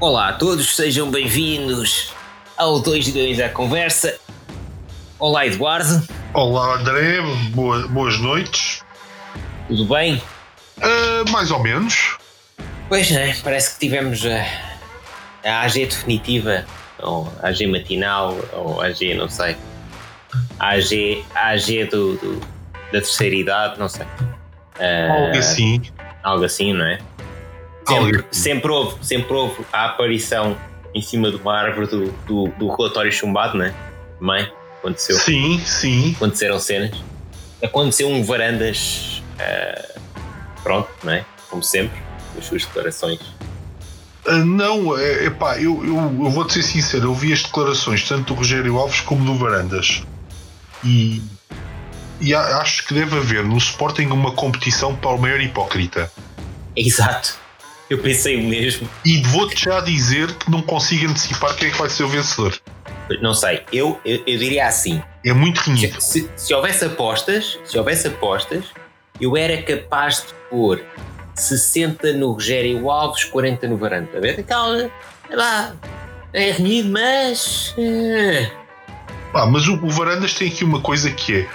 Olá a todos, sejam bem-vindos ao 2 de 2 à conversa. Olá Eduardo, Olá André, boa- boas noites. tudo bem? Ah, mais ou menos. Pois né, parece que tivemos a, a AG definitiva, ou AG matinal, ou AG não sei. AG, AG do, do- da terceira idade, não sei. Ah, Algo assim. Algo assim, não é? Sempre, sempre, houve, sempre houve a aparição em cima de uma árvore do, do, do relatório chumbado, não é? Também aconteceu. Sim, sim. Aconteceram cenas. Aconteceu um varandas. ah, pronto, não é? Como sempre, as suas declarações. Ah, não, é, epá, eu, eu, eu vou-te ser sincero, eu vi as declarações tanto do Rogério Alves como do Varandas. E, e a- acho que deve haver no Sporting uma competição para o maior hipócrita. Exato. Eu pensei o mesmo. E vou-te já dizer que não consigo antecipar quem é que vai ser o vencedor. Não sei, eu, eu, eu diria assim: É muito se, renhido. se, se houvesse apostas, se houvesse apostas, eu era capaz de pôr 60 no Rogério Alves, 40 no Varanda. A ver? Aquela. sei lá, é renhido, mas. eh, Pá, mas o, o Varandas tem aqui uma coisa que é: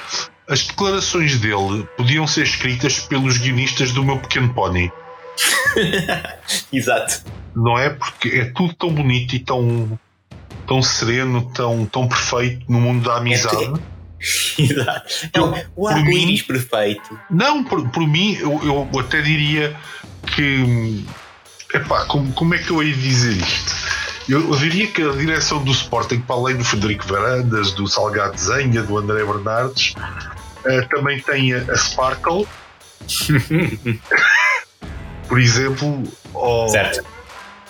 as declarações dele podiam ser escritas pelos guionistas do meu pequeno pony. Exato. não é? Porque é tudo tão bonito e tão, tão sereno, tão, tão perfeito no mundo da amizade. Exato. É o, arco-íris perfeito. Não, por, por mim, eu, eu até diria que. Epá, como, como é que eu ia dizer isto? Eu, eu diria que a direção do Sporting, para além do Frederico Varandas, do Salgado Zenha, do André Bernardes, eh, também tem a, a Sparkle. por exemplo, ou- Certo.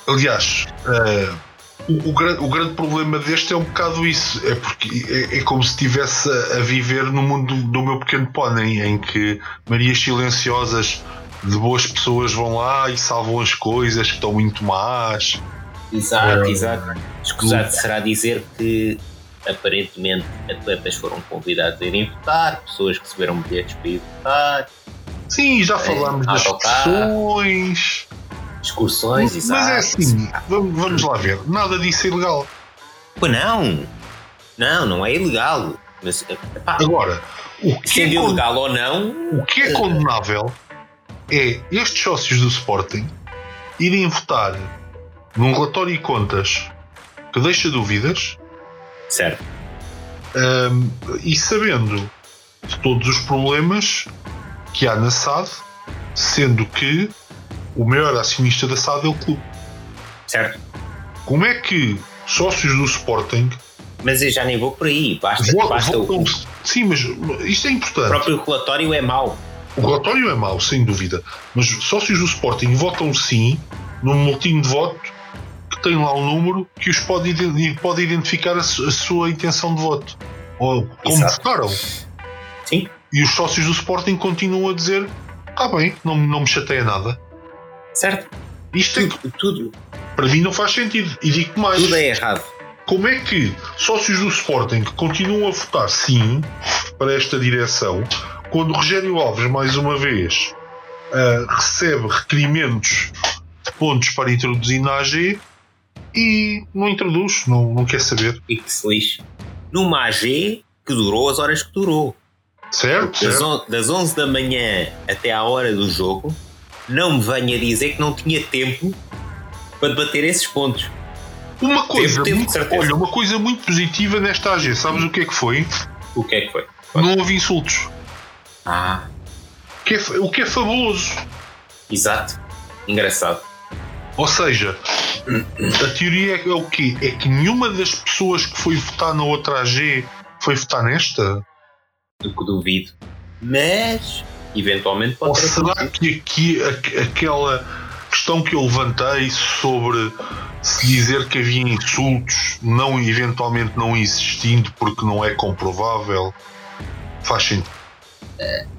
Aliás, eh, o, o gran- o grande problema deste é um bocado isso. É porque é, é como se estivesse a, a viver no mundo do, do meu pequeno pônei, em que Marias silenciosas de boas pessoas vão lá e salvam as coisas que estão muito más. Exato, Eh, exato. Escusado será dizer que aparentemente atletas foram convidados a irem votar, pessoas que receberam bilhetes para ir votar, Sim, já falámos das autocarro. discussões. excursões, Mas exato. é assim, vamos, lá ver. Nada disso é ilegal. Pô, não! Não, não é ilegal. Mas, epá, Agora, o que, é sendo con- ilegal ou não, o que é condenável é estes sócios do Sporting irem votar num relatório e contas que deixa dúvidas certo. hum, e sabendo de todos os problemas que há na SAD, sendo que o maior acionista da SAD é o clube. Certo. Como é que sócios do Sporting Mas eu já nem vou por aí. Basta, vo- basta o. Sim, mas isto é o importante. próprio relatório é mau. O relatório é mau, sem dúvida. Mas sócios do Sporting votam sim num multinho de voto tem lá um número que os pode, pode identificar a, su- a sua intenção de voto. Ou como Exato. votaram. Sim. E os sócios do Sporting continuam a dizer: está bem, não, não me chateia nada. Certo. Isto é, Tudo, tudo, para mim não faz sentido. E digo mais: tudo é errado. como é que sócios do Sporting continuam a votar sim para esta direção quando Rogério Alves, mais uma vez, ah, recebe requerimentos de pontos para introduzir na AG e não introduz, não, não quer saber. E que se lixe. Numa AG que durou as horas que durou. Certo? Das, certo. on- das 11 da manhã até à hora do jogo, não me venha dizer que não tinha tempo para debater esses pontos. Uma coisa, de muito- olha, uma coisa muito positiva nesta AG, sabes o que é que foi? O que é que foi? Não houve insultos. Ah, que é, o que é fabuloso. exato. Engraçado. Ou seja, a teoria é o quê? É que nenhuma das pessoas que foi votar na outra AG foi votar nesta? Do que duvido. Mas, eventualmente, Ou pode ter será acontecido. que aqui a- aquela questão que eu levantei sobre se dizer que havia insultos, não eventualmente não existindo porque não é comprovável, faz sentido,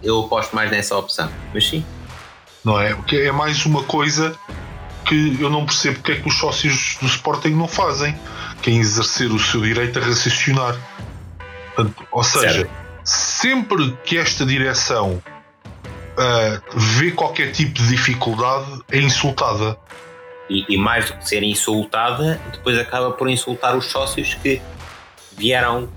Eu aposto mais nessa opção. Mas sim. não é? Porque é mais uma coisa que eu não percebo porque é que os sócios do Sporting não fazem, que é exercer o seu direito a raciocinar. Portanto, ou seja, sempre que esta direção ah, vê qualquer tipo de dificuldade, é insultada. E, e mais do que ser insultada, depois acaba por insultar os sócios que vieram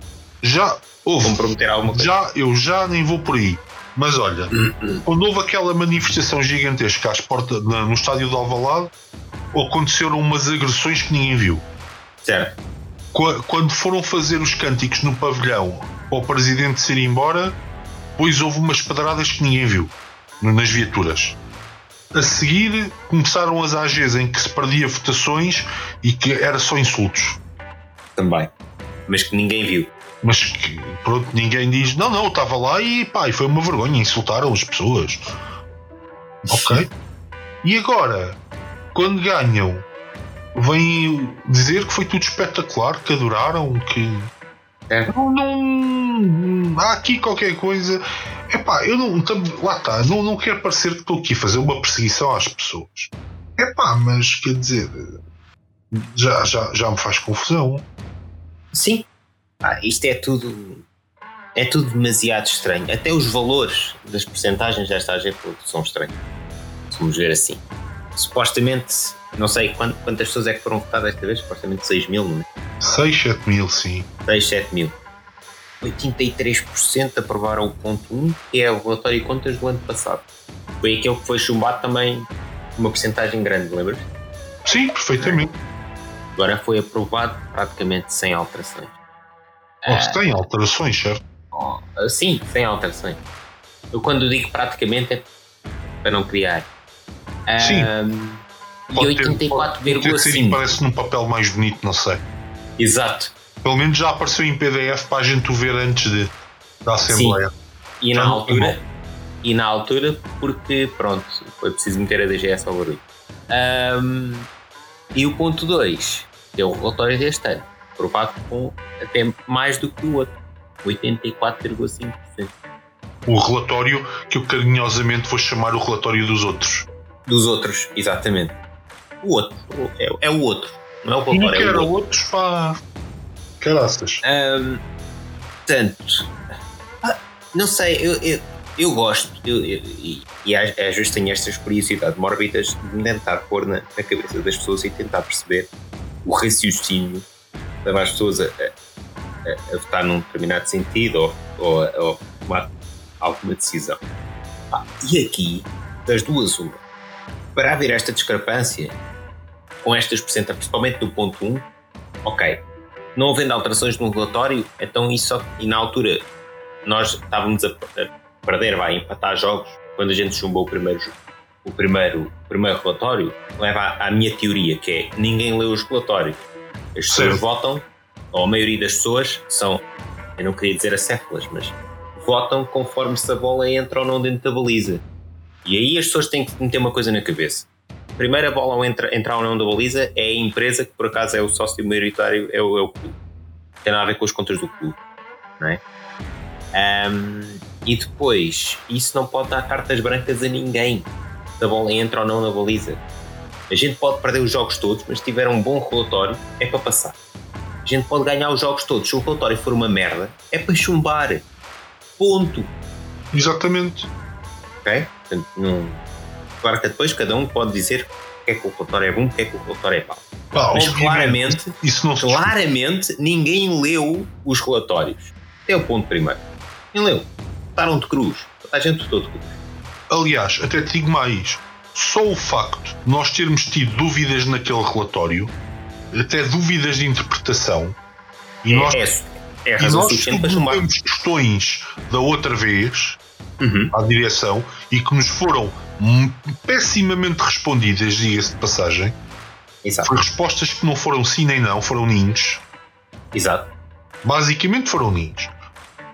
Já houve. comprometer alguma coisa. Já, eu já nem vou por aí. Mas olha, quando houve aquela manifestação gigantesca às portas, na- no estádio de Alvalade, aconteceram umas agressões que ninguém viu. Certo. Qua- Quando foram fazer os cânticos no pavilhão para o presidente ir embora, depois houve umas pedradas que ninguém viu nas viaturas. A seguir começaram as AGs em que se perdia votações e que era só insultos. Também. Mas que ninguém viu. Mas que, pronto, ninguém diz, não, não, eu estava lá e pá, e foi uma vergonha, insultaram as pessoas. Ok. E agora, quando ganham, vêm dizer que foi tudo espetacular, que adoraram, que. É. Não, não- Há aqui qualquer coisa. Epá, eu não. Lá está, não, não quero parecer que estou aqui a fazer uma perseguição às pessoas. Epá, mas quer dizer. Já, já, já me faz confusão. Sim. Ah, isto é tudo. É tudo demasiado estranho. Até os valores das percentagens desta AG são estranhos. Vamos ver assim. Supostamente, não sei quant- quantas pessoas é que foram votadas desta vez, supostamente 6 mil, não é? 6, 7 mil, sim. 6, 7 mil. 83% aprovaram o ponto 1, que é o relatório de contas do ano passado. Foi aquele que foi chumbado também uma percentagem grande, lembras? Sim, perfeitamente. Agora foi aprovado praticamente sem alterações. Ou tem alterações, certo? Oh, sim, sem alterações. Eu quando digo praticamente é para não criar. Sim. Ahm, e Pode ter- pode ter sido, 84,5. parece num papel mais bonito, não sei. Exato. Pelo menos já apareceu em PDF para a gente o ver antes de, da Assembleia. E Já na não altura, e na altura, porque pronto, foi preciso meter a DGS ao barulho. Ahm, e o ponto 2, que é o relatório deste ano, aprovado com até mais do que o outro, 84,5%. O relatório que eu carinhosamente vou chamar o relatório dos outros. Dos outros, exatamente. O outro, é, é o outro, não é o E não relatório, é o quero outro. outros para. Caraças. Ahm, portanto, ah, não sei, eu, eu, eu gosto, eu, eu- e, e às, às vezes tenho estas curiosidades mórbidas de me tentar pôr na, na cabeça das pessoas e tentar perceber o raciocínio leva as pessoas a, a- a- votar num determinado sentido ou, ou, ou tomar alguma decisão. Pá, e aqui, das duas, uma, para haver esta discrepância com estas percentagens, principalmente do ponto 1, ok, não havendo alterações no relatório, então isso só, e na altura nós estávamos a, perder, vai, empatar jogos quando a gente chumbou o primeiro, jo- o primeiro, primeiro relatório, leva à, à minha teoria, que é ninguém lê os relatórios. As pessoas Certo. votam, ou a maioria das pessoas são, eu não queria dizer acéfalas, mas votam conforme se a bola entra ou não dentro da baliza. E aí as pessoas têm que meter uma coisa na cabeça. Primeiro a bola ao entra, entrar ou não da baliza é a empresa que por acaso é o sócio maioritário, é o, é o clube. Tem nada a ver com as contas do clube. Não é? Ahm, e depois, isso não pode dar cartas brancas a ninguém. Se a bola entra ou não na baliza. A gente pode perder os jogos todos, mas se tiver um bom relatório, é para passar. A gente pode ganhar os jogos todos. Se o relatório for uma merda, é para chumbar. Ponto. Exatamente. Ok? Portanto, não... Claro que depois cada um pode dizer o que é que o relatório é bom, o que é que o relatório é mau. Pá, Mas claramente, Isso não claramente, ninguém leu os relatórios. É o ponto primeiro. Ninguém leu. Votaram de cruz. A gente de cruz. Aliás, até te digo mais. Só o facto de nós termos tido dúvidas naquele relatório, até dúvidas de interpretação, e nós, É, é e nós submetemos questões da outra vez Uhum. à direção e que nos foram pessimamente respondidas, diga-se de passagem. Exato. Foi respostas que não foram sim nem não, foram ninhos. Exato. Basicamente foram ninhos.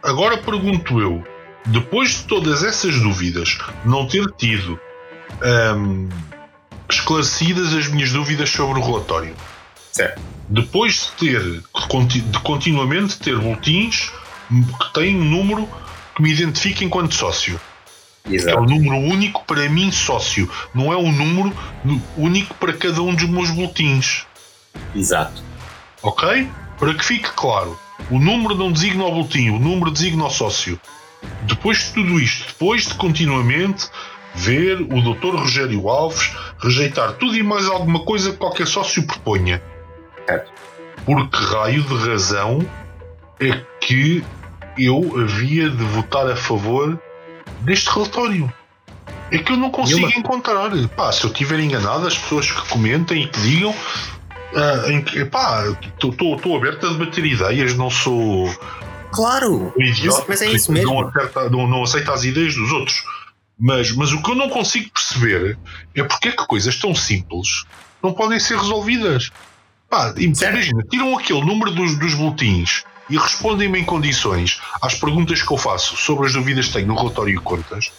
Agora pergunto eu, depois de todas essas dúvidas, não ter tido hum, esclarecidas as minhas dúvidas sobre o relatório, Certo. depois de ter de continuamente ter boletins que têm um número que me identifica enquanto sócio. É o Exato. número único para mim, sócio. Não é um número único para cada um dos meus boletins. Exato. Ok? Para que fique claro, o número não designa o boletim, o número designa o sócio. Depois de tudo isto, depois de continuamente ver o Dr. Rogério Alves rejeitar tudo e mais alguma coisa que qualquer sócio proponha. Certo. Por que raio de razão é que eu havia de votar a favor deste relatório? É que eu não consigo encontrar. Pá, se eu estiver enganado, as pessoas que comentem e que digam. em que, pá, estou aberto a debater ideias, não sou Claro! um idiota Mas, mas é isso mesmo. Não, acerta- não- não aceita as ideias dos outros. Mas, mas o que eu não consigo perceber é porque é que coisas tão simples não podem ser resolvidas. Pá, imagina, tiram aquele número dos, dos boletins e respondem-me em condições às perguntas que eu faço sobre as dúvidas que tenho no relatório de contas.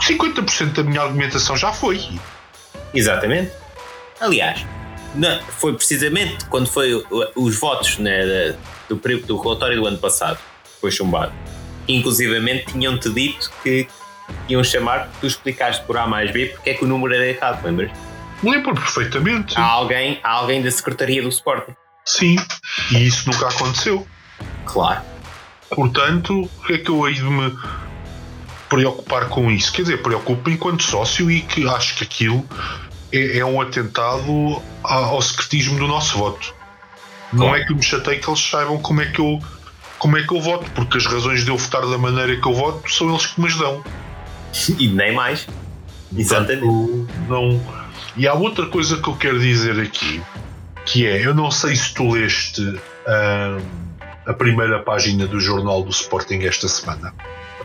50% da minha argumentação já foi. Exatamente. Aliás, na- foi precisamente quando foi os votos né, do, do relatório do ano passado, foi chumbado. Inclusivamente tinham-te dito que iam chamar, tu explicaste por A mais B porque é que o número era errado, lembras? Lembro perfeitamente. Há alguém, há alguém da Secretaria do Sporting. Sim, e isso nunca aconteceu. Claro. Portanto, o que é que eu hei de me preocupar com isso? Quer dizer, preocupo-me enquanto sócio e que acho que aquilo é, é um atentado ao secretismo do nosso voto. Não Claro. é que me chatei que eles saibam como é que eu como é que eu voto, porque as razões de eu votar da maneira que eu voto são eles que me dão. E nem mais. Exatamente. Portanto, não. E há outra coisa que eu quero dizer aqui, que é, eu não sei se tu leste ah, a primeira página do jornal do Sporting esta semana.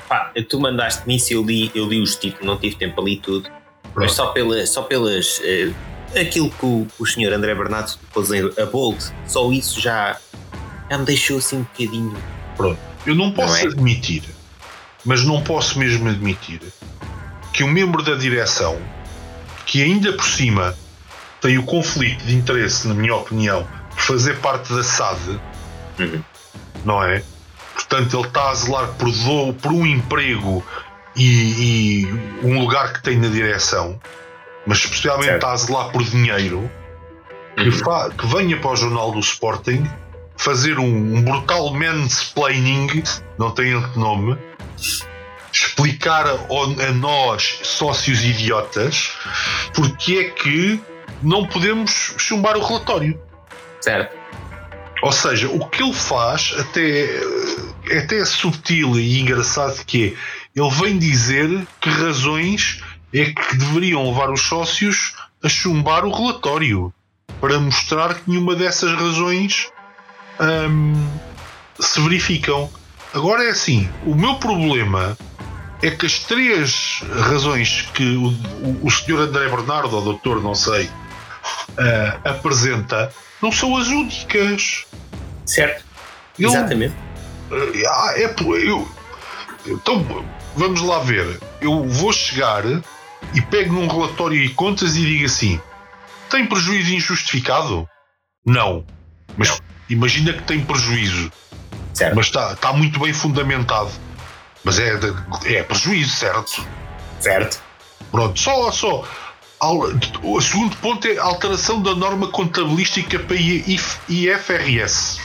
Pá, tu mandaste nisso e eu li, eu li os títulos, não tive tempo ali tudo. Mas só, pela, só pelas. eh, aquilo que o, o senhor André Bernardo pôs em a bold, só isso já, já me deixou assim um bocadinho. Eu não posso Não é? admitir, mas não posso mesmo admitir, que um membro da direção, que ainda por cima tem o conflito de interesse, na minha opinião, de fazer parte da SAD, Uhum. não é? Portanto, ele está a zelar por, do- por um emprego e, e um lugar que tem na direção, mas especialmente Certo. está a zelar por dinheiro, que, Uhum. que venha para o jornal do Sporting fazer um, um brutal mansplaining, não tem outro nome, explicar a, a nós, sócios idiotas, porque é que não podemos chumbar o relatório. Certo? Ou seja, o que ele faz até é até subtil e engraçado que é, ele vem dizer que razões é que deveriam levar os sócios a chumbar o relatório para mostrar que nenhuma dessas razões hum, se verificam. Agora é assim, o meu problema é que as três razões que o, o, o senhor André Bernardo, ou doutor, não sei, ah, apresenta, não são as únicas. Certo? Ele- Exatamente. ah, é eu, então vamos lá ver. Eu vou chegar e pego num relatório e contas e digo assim: tem prejuízo injustificado? Não. Mas imagina que tem prejuízo, Certo. mas está está muito bem fundamentado. Mas é, é prejuízo, certo? Certo. Pronto, só, só. O segundo ponto é a alteração da norma contabilística para IF IFRS.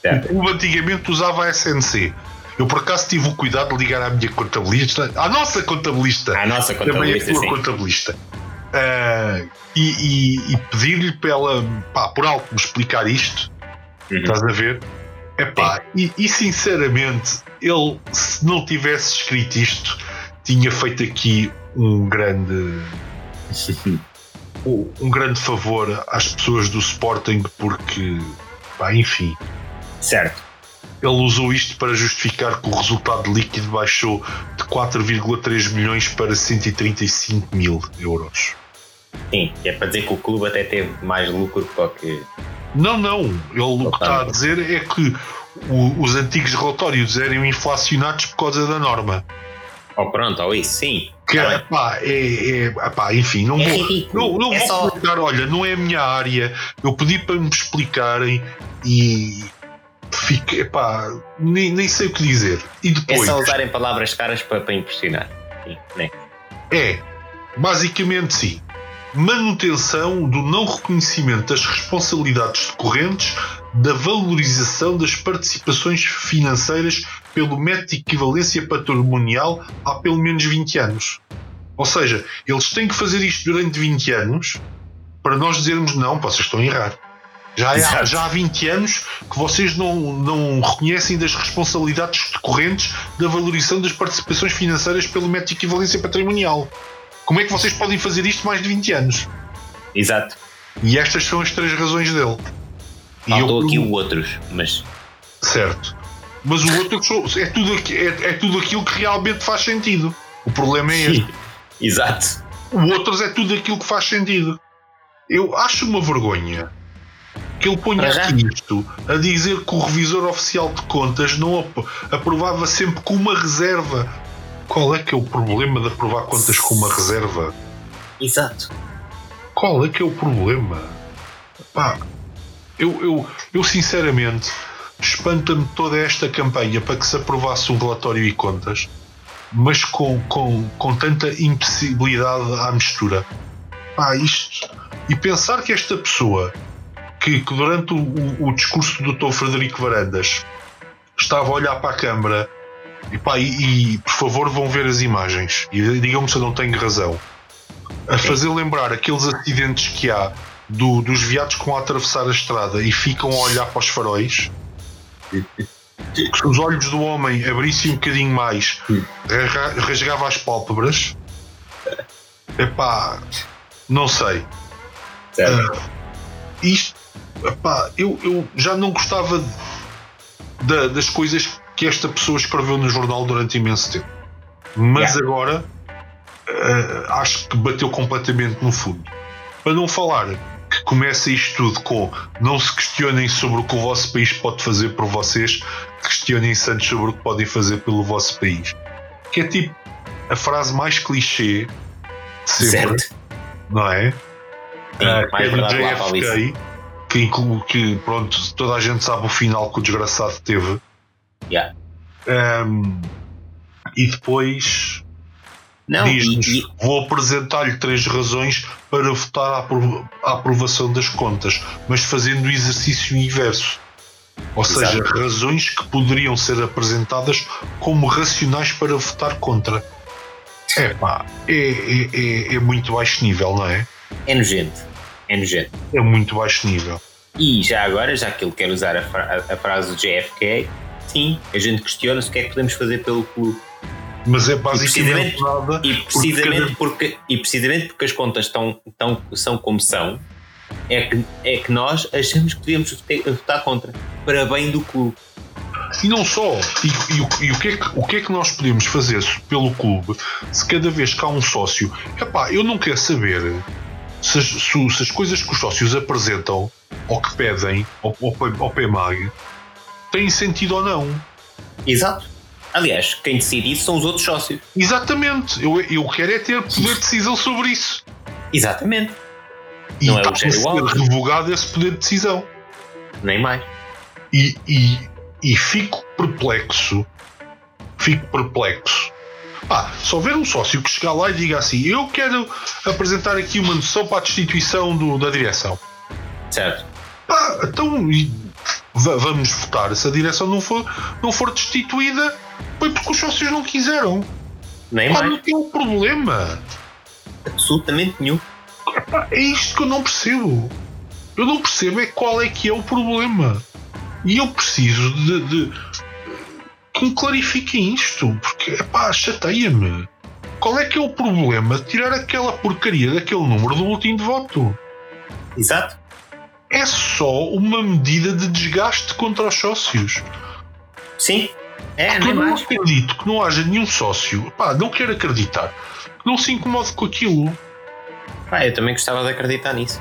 Certo. O antigamente usava a SNC. Eu por acaso tive o cuidado de ligar à minha contabilista, à nossa contabilista, A nossa também a contabilista, tua contabilista, ah, e, e- e pedir-lhe para ela, pá, por algo me explicar isto, Uhum. estás a ver? Epá, e, e sinceramente, ele, se não tivesse escrito isto, tinha feito aqui um grande um grande favor às pessoas do Sporting porque, pá, enfim, Certo. ele usou isto para justificar que o resultado líquido baixou de 4,3 milhões para 135 mil euros. Sim, é para dizer que o clube até teve mais lucro que. Não, não, ele o que está a dizer é que o- os antigos relatórios eram inflacionados por causa da norma. Oh, pronto, ou isso, sim. Que Tá é, bem. pá, é, é, pá, enfim, não É vou, ridículo. não, não É vou só- explicar, olha, não é a minha área. Eu pedi para me explicarem e fiquei, pá, nem, nem sei o que dizer. E É depois, só usarem palavras caras para, para impressionar. Sim, né? é, basicamente sim, manutenção do não reconhecimento das responsabilidades decorrentes da valorização das participações financeiras pelo método de equivalência patrimonial há pelo menos 20 anos. Ou seja, eles têm que fazer isto durante 20 anos para nós dizermos não, vocês estão a errar. Já há, Exato. já há 20 anos que vocês não, não reconhecem das responsabilidades decorrentes da valorização das participações financeiras pelo método de equivalência patrimonial. Como é que vocês podem fazer isto mais de 20 anos? Exato. E estas são as três razões dele. E eu Faltou aqui o outros, mas Certo. Mas o outro é tudo, aqui- é, é tudo aquilo que realmente faz sentido. O problema é este. Exato. O outros é tudo aquilo que faz sentido. Eu acho uma vergonha que ele ponha aqui isto a dizer que o revisor oficial de contas não ap- aprovava sempre com uma reserva. Qual é que é o problema de aprovar contas com uma reserva? Exato. Qual é que é o problema? Pá, eu, eu, eu sinceramente espanta-me toda esta campanha para que se aprovasse um relatório e contas, mas com, com, com tanta impossibilidade à mistura. Pá, isto. E pensar que esta pessoa que, que durante o, o- o discurso do Dr. Frederico Varandas estava a olhar para a Câmara e, pá, e, e, por favor vão ver as imagens e digam-me se eu não tenho razão a fazer lembrar aqueles acidentes que há do- dos viados que vão atravessar a estrada e ficam a olhar para os faróis. Os olhos do homem abrissem um bocadinho mais, rasga- rasgava as pálpebras. Epá, não sei. Certo. Isto, epá, eu, eu já não gostava de- da- das coisas que esta pessoa escreveu no jornal durante imenso tempo. Mas Yeah. agora eh, acho que bateu completamente no fundo. Para não falar que começa isto tudo com não se questionem sobre o que o vosso país pode fazer por vocês, questionem-se antes sobre o que podem fazer pelo vosso país. Que é tipo a frase mais clichê de sempre, certo. não é? Sim, que mais é do verdade. JFK, que, que pronto, toda a gente sabe o final que o desgraçado teve. Yeah. Ahm, e depois Não, diz-nos: e, e- Vou apresentar-lhe três razões para votar a aprovação das contas, mas fazendo o exercício inverso. Ou Exato. seja, razões que poderiam ser apresentadas como racionais para votar contra. Epá, é, é, é, é muito baixo nível, não é? é nojento. É nojento. É muito baixo nível. E já agora, já que ele quer usar a, fra- a frase do JFK, sim, a gente questiona-se o que é que podemos fazer pelo clube. Mas é basicamente precisamente- nada. E precisamente cada- porque, e precisamente porque as contas estão, estão, são como são, é que, é que nós achamos que ter- votar contra, para bem do clube. E não só. E, e o- e o, que é que, o que é que nós podemos fazer pelo clube se cada vez que há um sócio. Epá, eu não quero saber se as, se- se as coisas que os sócios apresentam ou que pedem ao, ao, ao PMAG têm sentido ou não. Exato. Aliás, quem decide isso são os outros sócios. Exatamente. Eu, eu quero é ter poder de decisão sobre isso. Exatamente. E Não é o Jerry ser Wallace. revogado esse poder de decisão. Nem mais. E, e, e fico perplexo. Fico perplexo. Pá, se houver um sócio que chegar lá e diga assim: Eu quero apresentar aqui uma noção para a destituição do- da direção. Certo. Pá, então vamos votar. Se a direção não for, não for destituída, foi porque os sócios não quiseram. Nem Pá, mais. não tem um problema. Absolutamente nenhum. Pá, é isto que eu não percebo. Eu não percebo é qual é que é o problema. E eu preciso de, de- que me clarifiquem isto, porque pá, chateia-me. Qual é que é o problema de tirar aquela porcaria daquele número do último de voto? Exato. É só uma medida de desgaste contra os sócios. Sim. É, Porque eu não mais. acredito que não haja nenhum sócio, pá, não quero acreditar, que não se incomode com aquilo. Pá, eu também gostava de acreditar nisso.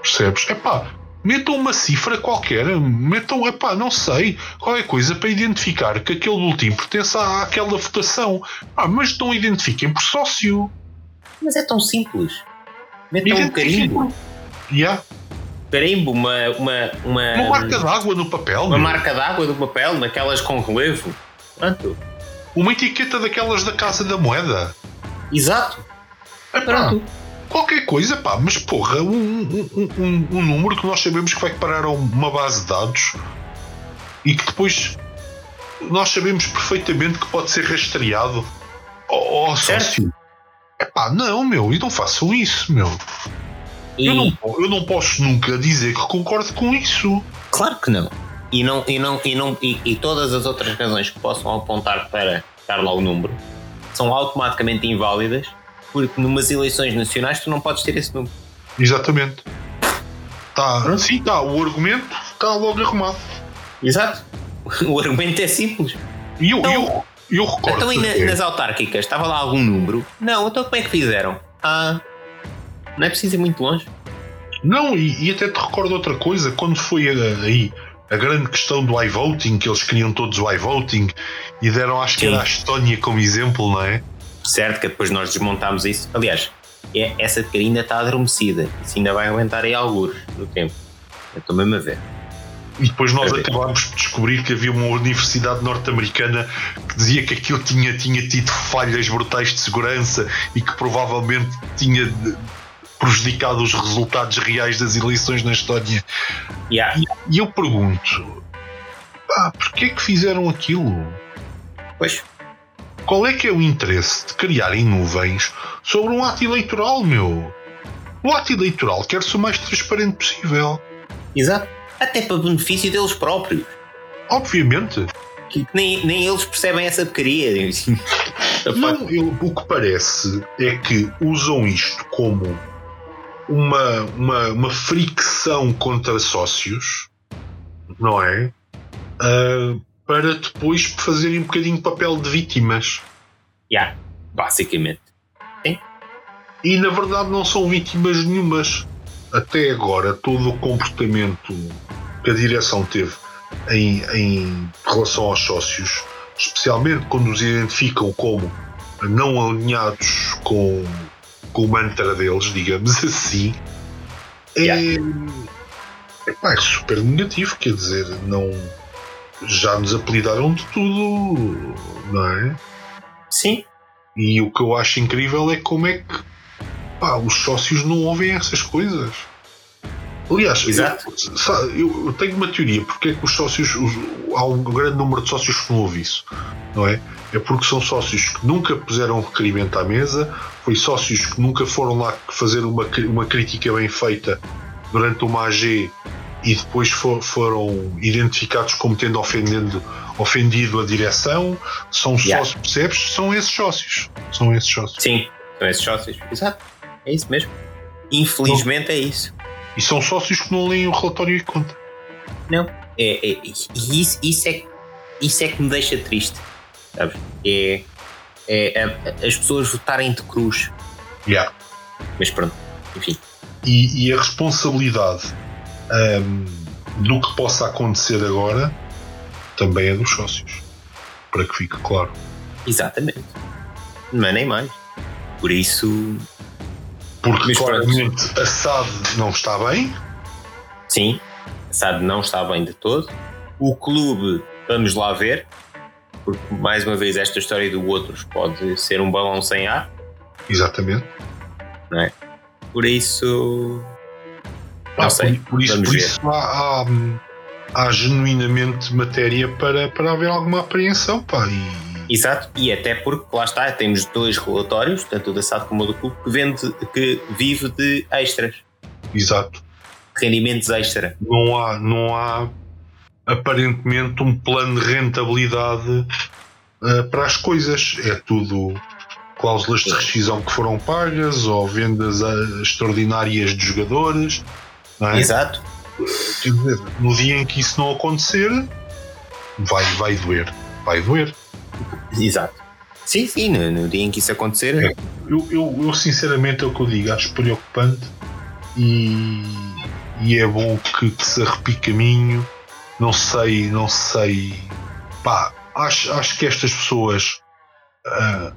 Percebes? É pá, metam uma cifra qualquer, metam, é pá, não sei, qualquer coisa para identificar que aquele boletim pertence à- àquela votação. Ah, mas não identifiquem por sócio. Mas é tão simples. Metam um carimbo. Yeah. Carimbo, uma, uma, uma, Uma marca d'água no papel, uma meu. marca d'água do papel, naquelas com relevo. Pronto. uma etiqueta daquelas da Casa da Moeda. Exato. Pronto. qualquer coisa, pá, mas porra, um, um- um- um- número que nós sabemos que vai parar a uma base de dados e que depois nós sabemos perfeitamente que pode ser rastreado ao, ao Certo. sócio. Epá, não, meu, e não façam isso, meu. E, Eu, não, eu não posso nunca dizer que concordo com isso. Claro que não. E, não, e, não, e, não e, e todas as outras razões que possam apontar para estar lá o número são automaticamente inválidas porque numas eleições nacionais tu não podes ter esse número. Exatamente. Tá, sim, tá, o argumento está logo arrumado. Exato. O argumento é simples. E eu, Então- eu, eu recordo. Então, e na- até- nas autárquicas, estava lá algum número? Não, então como é que fizeram? Ah, não é preciso ir muito longe. Não, e, e até te recordo outra coisa, quando foi a- aí a grande questão do iVoting, que eles queriam todos o iVoting e deram, acho que Sim. era a Estónia como exemplo, não é? Certo que depois nós desmontámos isso. Aliás, é- essa de ainda está adormecida. Isso ainda vai aumentar aí alguns no tempo. Eu estou mesmo a ver. E depois nós acabámos de descobrir que havia uma universidade norte-americana que dizia que aquilo tinha, tinha tido falhas brutais de segurança e que provavelmente tinha prejudicado os resultados reais das eleições na Estónia. Yeah. E eu pergunto, pá, porquê que fizeram aquilo? Pois, Qual é que é o interesse de criarem nuvens sobre um ato eleitoral, meu? O ato eleitoral quer ser o mais transparente possível. exato. Até para benefício deles próprios. Obviamente. Que nem, nem eles percebem essa porcaria. Não, eu- o que parece é que usam isto como uma, uma, uma fricção contra sócios, não é? Ah, para depois fazerem um bocadinho papel de vítimas. Yeah, basicamente. E na verdade não são vítimas nenhumas. Até agora, todo o comportamento que a direção teve em, em relação aos sócios, especialmente quando os identificam como não alinhados com, com o mantra deles, digamos assim, é, epá, é super negativo. Quer dizer, não. Já nos apelidaram de tudo, não é? Sim. E o que eu acho incrível é como é que pá, os sócios não ouvem essas coisas. Aliás, Exato. Eu, sabe, eu- eu tenho uma teoria porque é que os sócios, os- há um grande número de sócios que não ouve isso, não é? É porque são sócios que nunca puseram requerimento à mesa, foi sócios que nunca foram lá fazer uma, uma crítica bem feita durante uma AG e depois for- foram identificados como tendo ofendendo, ofendido a direção. São Yeah. sócios, percebes? São esses sócios. São esses sócios. Sim. São esses sócios. Exato. É isso mesmo. Infelizmente é isso. E são sócios que não leem o relatório e conta. Não. É, é- isso, isso, é, isso é que me deixa triste. Sabes? É, é a- as pessoas votarem de cruz. Yeah. Mas pronto. Enfim. E, e a responsabilidade ahm, do que possa acontecer agora também é dos sócios. Para que fique claro. Exatamente. Não é nem mais. Por isso, Porque Mas pronto. claramente a SAD não está bem. sim, a SAD não está bem de todo. O clube, vamos lá ver. Porque, mais uma vez, esta história do outros pode ser um balão sem ar. Exatamente. Por isso, Não sei. Por, por isso, Vamos por ver. isso há, há, há genuinamente matéria para, para haver alguma apreensão. Pá, e, Exato, e até porque lá está, temos dois relatórios, tanto o da SAD como o do clube, que, vende, que vive de extras, exato. rendimentos extra. Não há, não há aparentemente um plano de rentabilidade ah, para as coisas. É tudo cláusulas de rescisão que foram pagas ou vendas ah, extraordinárias de jogadores. É? Exato, dizer, no dia em que isso não acontecer, vai, vai doer. Vai doer. exato. Sim, sim, no, no dia em que isso acontecer, É. Eu, eu, eu, sinceramente é o que eu digo, acho preocupante e, e é bom que, que se arrepie caminho. Não sei, não sei. Pá, acho, acho que estas pessoas. ah,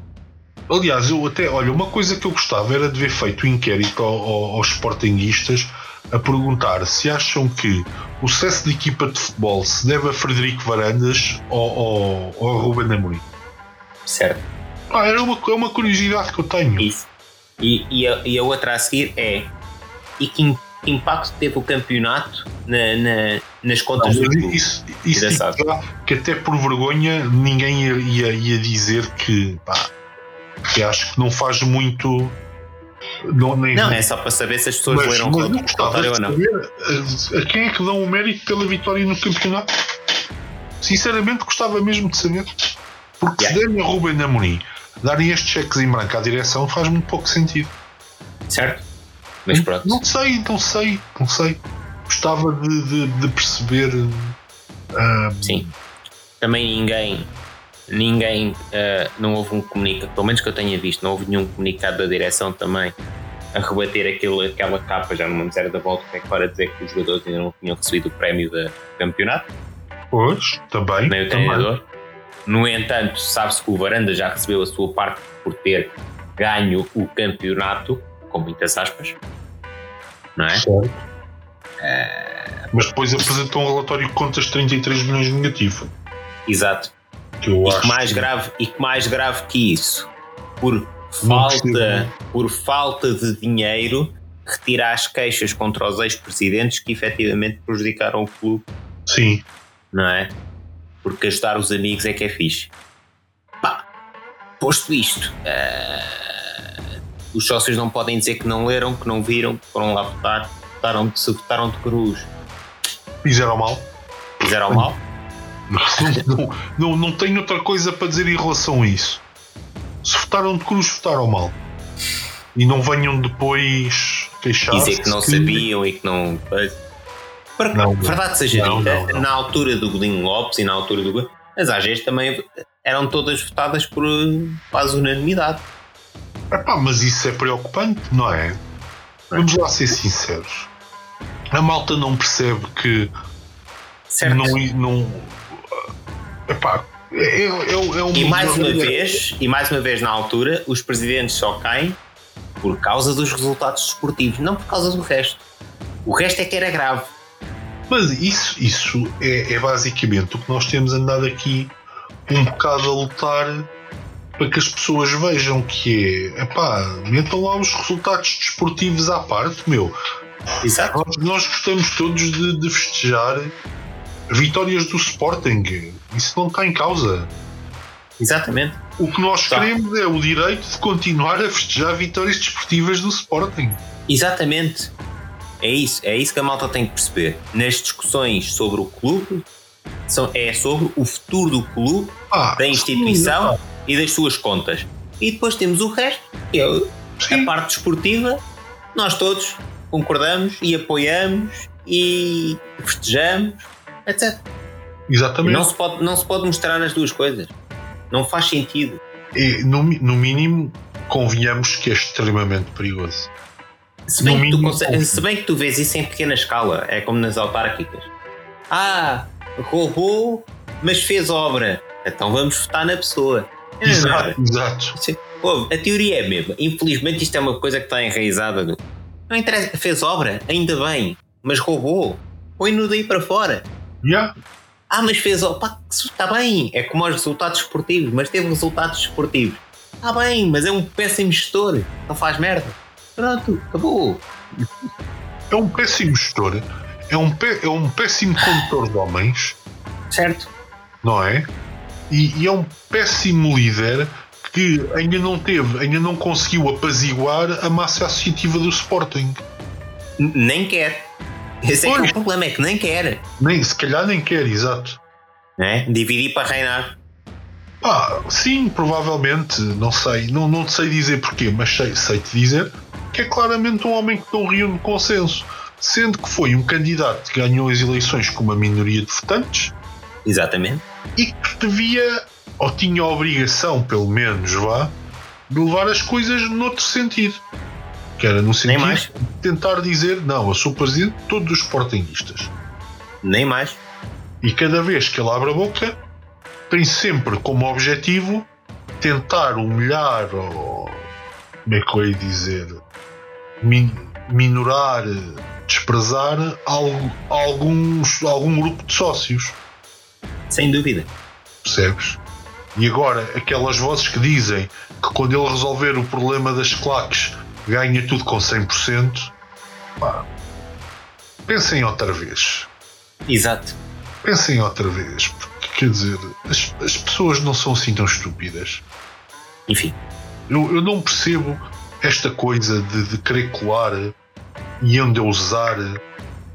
aliás, eu até. Olha, uma coisa que eu gostava era de ver feito o inquérito ao- ao- aos sportinguistas a perguntar se acham que o sucesso de equipa de futebol se deve a Frederico Varandas ou, ou, ou a Ruben Amorim. certo. Ah, era uma, é uma curiosidade que eu tenho. Isso. E, e, a, e a outra a seguir é: e que que impacto teve o campeonato na, na- nas Não, contas do mas clube? isso, isso já que até por vergonha ninguém ia, ia, ia dizer que pá, que acho que não faz muito. Não, nem, Não, é só para saber se as pessoas mas, leram mas o não gostava relatório ou não. a, a quem é que dão o mérito pela vitória no campeonato. Sinceramente, gostava mesmo de saber. Porque se Yeah. derem a Ruben Amorim darem estes cheques em branco à direção faz muito pouco sentido. Certo? Mas pronto. Não sei, não sei, não sei. Gostava de, de- de perceber. ah, Sim. Também ninguém. Ninguém. eh, não houve um comunicado, pelo menos que eu tenha visto, não houve nenhum comunicado da direção também a rebater aquele, aquela capa, já se era da volta, que é para dizer que os jogadores ainda não tinham recebido o prémio do campeonato, Pois, também. nem o também. treinador. No entanto, sabe-se que o Varanda já recebeu a sua parte por ter ganho o campeonato, com muitas aspas, não é? Certo. Mas depois apresentou um relatório de contas de 33 milhões negativo. Exato. Que eu E acho. que mais grave, e que mais grave que isso, por falta, por falta de dinheiro, retirar as queixas contra os ex-presidentes que efetivamente prejudicaram o clube, Sim. não é? Porque ajudar os amigos é que é fixe. Pá, posto isto, eh, os sócios não podem dizer que não leram, que não viram, que foram lá votar, votaram se votaram de cruz, Fizeram mal. fizeram mal. não, não, não tenho outra coisa para dizer em relação a isso. Se votaram de cruz, votaram mal. E não venham depois queixar-se. dizer que não sabiam e que não. Para Não, não. verdade seja dita, na altura do Godinho Lopes e na altura do. As AGs também eram todas votadas por quase unanimidade. Epá, mas isso é preocupante, não é? Vamos lá ser sinceros. A malta não percebe que Certo? não. não epá, é, é, é um E mais uma vez, e mais uma vez na altura, os presidentes só caem por causa dos resultados desportivos, não por causa do resto. O resto é que era grave. Mas isso, isso é, é basicamente o que nós temos andado aqui um bocado a lutar para que as pessoas vejam que é epá, metam lá os resultados desportivos à parte, meu. Exato. Nós, nós gostamos todos de, de festejar vitórias do Sporting. Isso não está em causa. Exatamente. O que nós Tá. queremos é o direito de continuar a festejar vitórias desportivas do Sporting. Exatamente. É isso, é isso que a malta tem que perceber. Nas discussões sobre o clube, são, é sobre o futuro do clube, Ah, da instituição e das suas contas. E depois temos o resto, que é a parte desportiva. Nós todos concordamos e apoiamos e festejamos, etc. Exatamente. Não se, pode, não se pode mostrar as duas coisas. Não faz sentido. E, no, no mínimo, convenhamos que é extremamente perigoso. Se bem, No que tu mínimo, conse- confio. se bem que tu vês isso em pequena escala, é como nas autárquicas. Ah, roubou, mas fez obra. Então vamos votar na pessoa. É, Exato, exato. Sim. Pô, a teoria é a mesma. Infelizmente, isto é uma coisa que está enraizada. No... Não interessa, fez obra, ainda bem, mas roubou. Põe-no daí para fora. Yeah. Ah, mas fez obra. Está bem, é como os resultados esportivos, mas teve resultados esportivos. Está bem, mas é um péssimo gestor. Não faz merda. Pronto, acabou. É um péssimo gestor, é um, pé- é um péssimo condutor de homens, Certo? não é? E, e é um péssimo líder que ainda não teve, ainda não conseguiu apaziguar a massa associativa do Sporting. Nem quer. Esse é que é Pois. o problema, é que nem quer. Nem, se calhar nem quer, exato. Né? Dividir para reinar. Ah, sim, provavelmente, não sei, não, não sei dizer porquê, mas sei, sei te dizer que é claramente um homem que não reúne consenso, sendo que foi um candidato que ganhou as eleições com uma minoria de votantes Exatamente. e que devia, ou tinha a obrigação, pelo menos, vá, de levar as coisas noutro sentido. Que era no sentido mais. de tentar dizer, não, eu sou presidente de todos os sportinguistas. Nem mais. E cada vez que ele abre a boca, tem sempre como objetivo tentar humilhar ou. Como é que eu ia dizer? Min- minorar, desprezar alguns, algum grupo de sócios. Sem dúvida. Percebes? E agora, aquelas vozes que dizem que quando ele resolver o problema das claques ganha tudo com 100%, pá, pensem outra vez. Exato. Pensem outra vez, porque quer dizer, as, as pessoas não são assim tão estúpidas. Enfim. Eu, eu não percebo esta coisa de, de querer colar e endeusar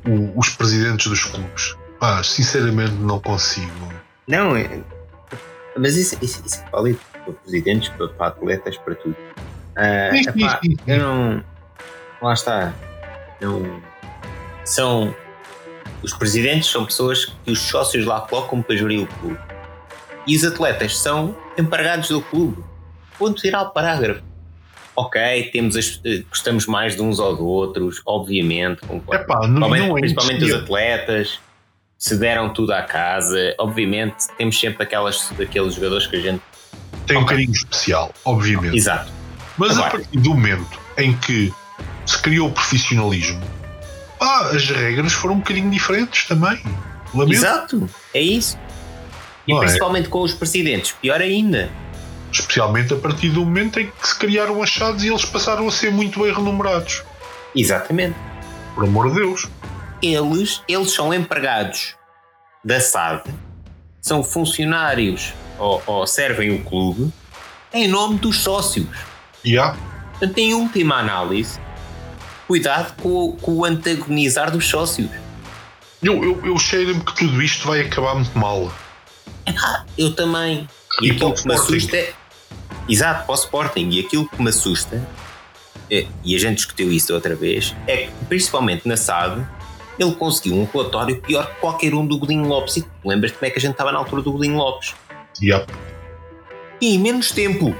o, os presidentes dos clubes. Pá, sinceramente não consigo. Não, é, mas isso, isso, isso é válido para presidentes, para, para atletas, para tudo. Ah, Sim, sim, epá, eu não. Lá está. Não. São. Os presidentes são pessoas que os sócios lá colocam para gerir o clube. E os atletas são empregados do clube. Ponto final parágrafo. Ok, temos as, eh, gostamos mais de uns ou de outros, obviamente. Epá, não, Principalmente, não é principalmente os atletas se deram tudo à casa. Obviamente, temos sempre aquelas, aqueles jogadores que a gente. Tem um Ok. carinho especial, obviamente. Exato. Mas a Agora. partir do momento em que se criou o profissionalismo, ah, as regras foram um bocadinho diferentes também. Lamento. Exato. É isso. E Não é? principalmente com os presidentes, pior ainda. Especialmente a partir do momento em que se criaram achados e eles passaram a ser muito bem renumerados. Exatamente. Por amor de Deus. Eles, eles são empregados da SAD, são funcionários ou, ou servem o clube em nome dos sócios. Há. Portanto, em última análise, cuidado com, o- com o antagonizar dos sócios. Eu, eu, eu cheiro-me que tudo isto vai acabar muito mal. Eu também. E, E aquilo que me assusta é. Exato, para o Sporting. E aquilo que me assusta, é- e a gente discutiu isso outra vez, é que, principalmente na SAD, ele conseguiu um relatório pior que qualquer um do Godinho Lopes. E tu lembras como é que a gente estava na altura do Godinho Lopes? E há. E em menos tempo.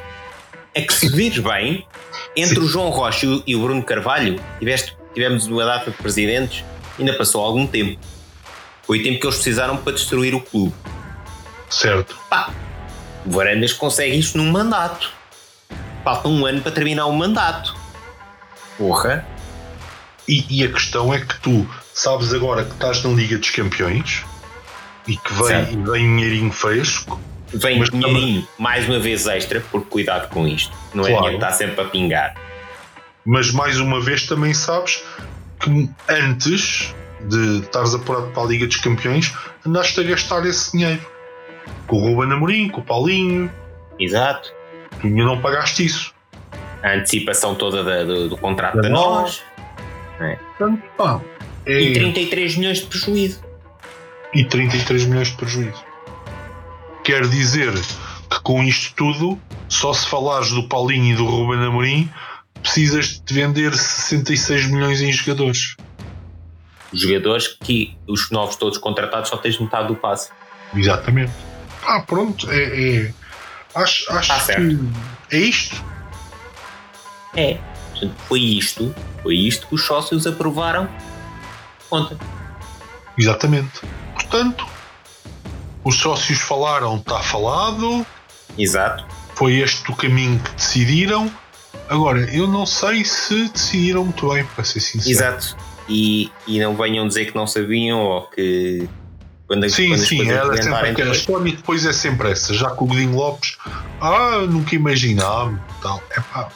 É que se vires bem, entre o João Rocha e o- e o Bruno Carvalho, tiveste, tivemos uma data de presidentes, ainda passou algum tempo. Foi o tempo que eles precisaram para destruir o clube. Certo. Pá, o Varandas consegue isto num mandato. Falta um ano para terminar o mandato. Porra. E, e a questão é que tu sabes agora que estás na Liga dos Campeões e que vem, e vem dinheirinho fresco. Vem Mas dinheirinho mais uma vez extra, porque cuidado com isto. Não é Claro. dinheiro que está sempre a pingar. Mas mais uma vez também sabes que antes de estares apurado para a Liga dos Campeões andaste a gastar esse dinheiro. Com o Ruben Amorim, com o Paulinho, Exato. tu ainda não pagaste isso. A antecipação toda da- do, do contrato Da da nós. Portanto, pá, é- E 33 milhões de prejuízo. e 33 milhões de prejuízo. Quer dizer que com isto tudo, só se falares do Paulinho e do Ruben Amorim, precisas de vender 66 milhões em jogadores. Os jogadores que os novos todos contratados só tens metade do passe. Exatamente. Ah, pronto, é. é- acho acho Tá que é isto. É. Foi isto, foi isto que os sócios aprovaram. Conta. Exatamente. Portanto, os sócios falaram, está falado, Exato. foi este o caminho que decidiram. Agora, eu não sei se decidiram muito bem, para ser sincero. Exato. E, e não venham dizer que não sabiam ou que quando, Sim, quando sim, era sempre aquela depois- história e depois é sempre essa. Já com o Godinho Lopes, ah, nunca imaginava tal. Epá,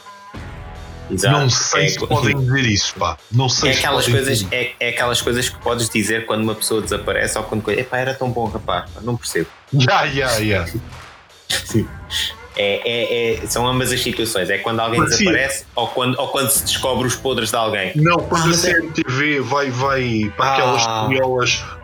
Exato. não sei é, se podem dizer isso, pá. Não sei é se aquelas coisas, é, é aquelas coisas que podes dizer quando uma pessoa desaparece ou quando coisa. Epá, era tão bom rapaz, pá, não percebo. Ya, ya, ya. É, são ambas as situações. É quando alguém Mas sim. desaparece ou quando, ou quando se descobre os podres de alguém. Não, quando Ah, a é- CMTV vai, vai para aquelas Ah.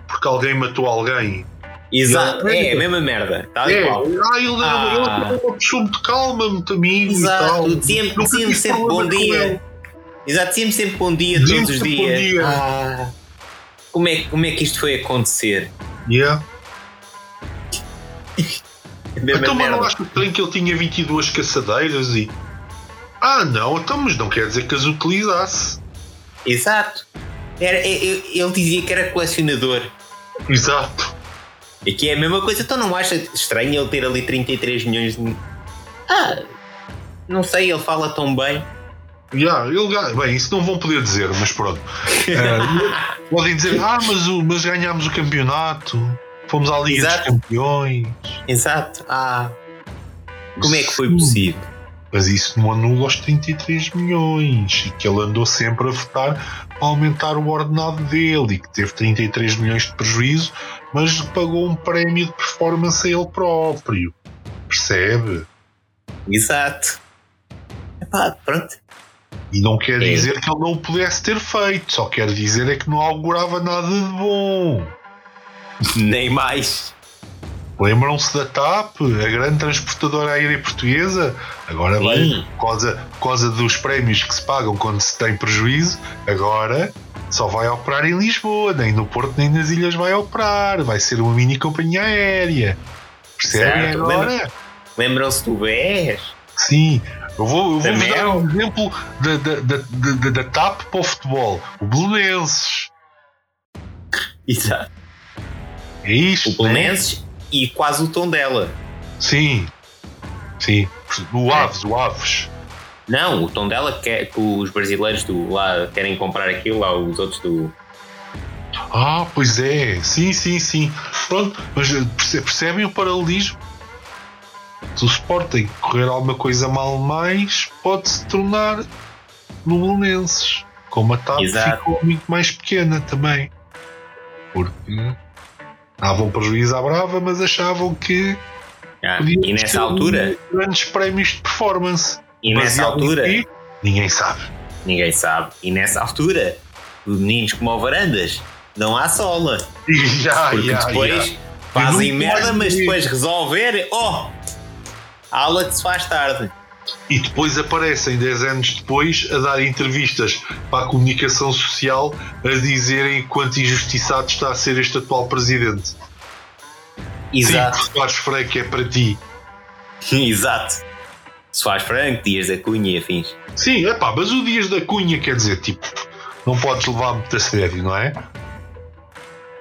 porque alguém matou alguém. Exato, é a mesma merda. E É, qual. ah, ele, Ah. é uma pessoa muito calma, muito amigo e tal. Exato, dizia-me tive sempre bom dia. Exato, dizia-me sempre bom dia todos os sempre bom dias. dia. Ah, como, é, como é que isto foi acontecer? Yeah. Então, mas não acho estranho que ele tinha 22 caçadeiras e. Ah, não, então, mas não quer dizer que as utilizasse. Exato. Era, ele dizia que era colecionador. Exato. E que é a mesma coisa, então não acha estranho ele ter ali 33 milhões de. Ah, não sei, ele fala tão bem. Yeah, ele, bem, isso não vão poder dizer, mas pronto. Eh, podem dizer, ah, mas, o, mas ganhámos o campeonato, fomos à Liga Exato. dos Campeões. Exato. Ah, como é que foi possível? Mas isso não anula os 33 milhões e que ele andou sempre a votar para aumentar o ordenado dele e que teve 33 milhões de prejuízo, mas pagou um prémio de performance a ele próprio. Percebe? Exato. Epá, pronto. E não quer É. dizer que ele não o pudesse ter feito, só quer dizer é que não augurava nada de bom. Nem mais. Lembram-se da TAP, a grande transportadora aérea portuguesa? Agora Sim. por causa, por causa dos prémios que se pagam quando se tem prejuízo, agora só vai operar em Lisboa, nem no Porto nem nas ilhas vai operar. Vai ser uma mini companhia aérea. Percebem agora? Lembram-se do BES? Sim. Eu vou, eu vou vos dar um exemplo da, da, da, da, da TAP para o futebol. O Belenenses. Exato. É isto. O né? Belenenses e quase o tom dela. Sim. Sim. O Aves, o Aves. Não, o tom dela quer que os brasileiros do lá querem comprar aquilo, lá os outros do. Ah, pois é. Sim, sim, sim. Pronto, mas eh, perce- percebem o paralelismo? Se o Sporting correr alguma coisa mal mais, pode-se tornar no Belenenses. Como a TAP Exato. ficou muito mais pequena também. Porque davam prejuízo à brava, mas achavam que Ah, e nessa altura, grandes prémios de performance. E nessa Baseado em altura? Ninguém sabe. ninguém sabe. E nessa altura, os meninos como Varandas não há sola. E já, Porque já, depois já. fazem merda, mas depois resolver, oh! Aula que se faz tarde. E depois aparecem 10 anos depois a dar entrevistas para a comunicação social a dizerem quanto injustiçado está a ser este atual presidente. Exato. Sim, Soares Freire é para ti. Exato. Faz Franco, Dias da Cunha e afins. Sim, epá, mas o Dias da Cunha quer dizer, tipo, não podes levar muito a sério, não é?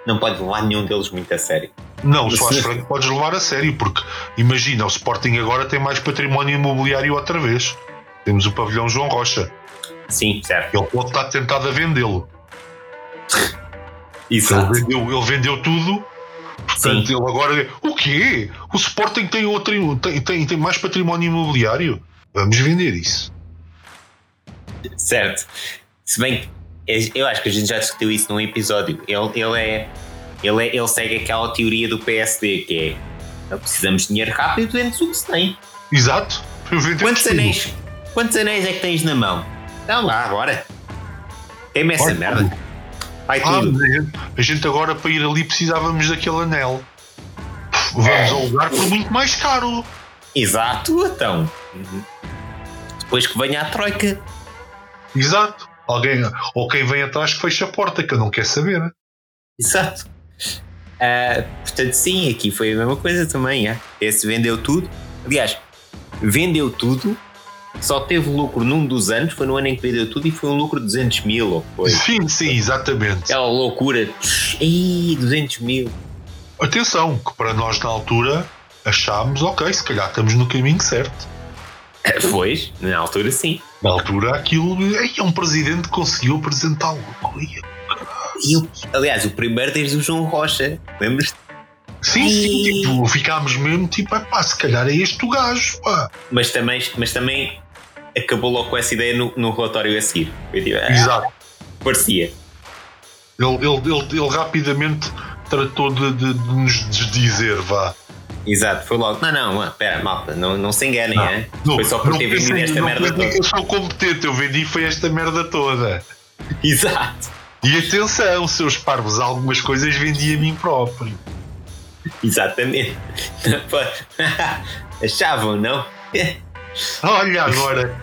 Não pode levar nenhum deles muito a sério. Não, o Soares. Franco podes levar a sério, porque imagina, o Sporting agora tem mais património imobiliário outra vez. Temos o pavilhão João Rocha. Sim, certo. Ele pode estar tentado a vendê-lo. Ele Exato. vendeu, ele vendeu tudo. Portanto, ele agora. O quê? O Sporting tem, outro, tem, tem, tem mais património imobiliário? Vamos vender isso. Certo. Se bem que eu- eu acho que a gente já discutiu isso num episódio. Ele, ele é. Ele, é, ele segue aquela teoria do PSD que é "Não precisamos de dinheiro rápido, vende-se o que se tem. Exato. Quantos tudo. anéis, quantos anéis é que tens na mão? Então lá, bora. Tem-me essa Olha, merda. Vai Ah, a gente, agora para ir ali precisávamos daquele anel. Vamos alugar por muito mais caro. Exato, então. Uhum. Depois que venha a Troika. Exato. Alguém, ou quem vem atrás que fecha a porta, que eu não quero saber. Exato. Ah, portanto, sim, aqui foi a mesma coisa também. é. Esse vendeu tudo. Aliás, vendeu tudo, só teve lucro num dos anos, foi no ano em que vendeu tudo e foi um lucro de 200 mil. Ou foi. Sim, sim, exatamente. Aquela loucura. Ih, 200 mil. Atenção, que para nós na altura achámos, ok, se calhar estamos no caminho certo. Pois, na altura sim. Na altura aquilo. É um presidente que conseguiu apresentar algo. Aliás, o primeiro desde o João Rocha. Lembras? Sim, sim, Ai. tipo, ficámos mesmo tipo, "Ah, pá, se calhar é este o gajo, pá. Mas também, mas também acabou logo com essa ideia no, no relatório a seguir. Eu digo, ah, Exato. parecia. Ele, ele, ele, ele rapidamente tratou de, de- de nos desdizer, vá. Exato, foi logo. Não, não, mano, pera, malta, não, não se enganem, Não, é? Não, Foi só por não ter vendido esta não merda toda. Eu sou competente, eu vendi foi esta merda toda. Exato, E atenção, seus parvos, algumas coisas vendi a mim próprio. exatamente. Achavam, não? Olha agora.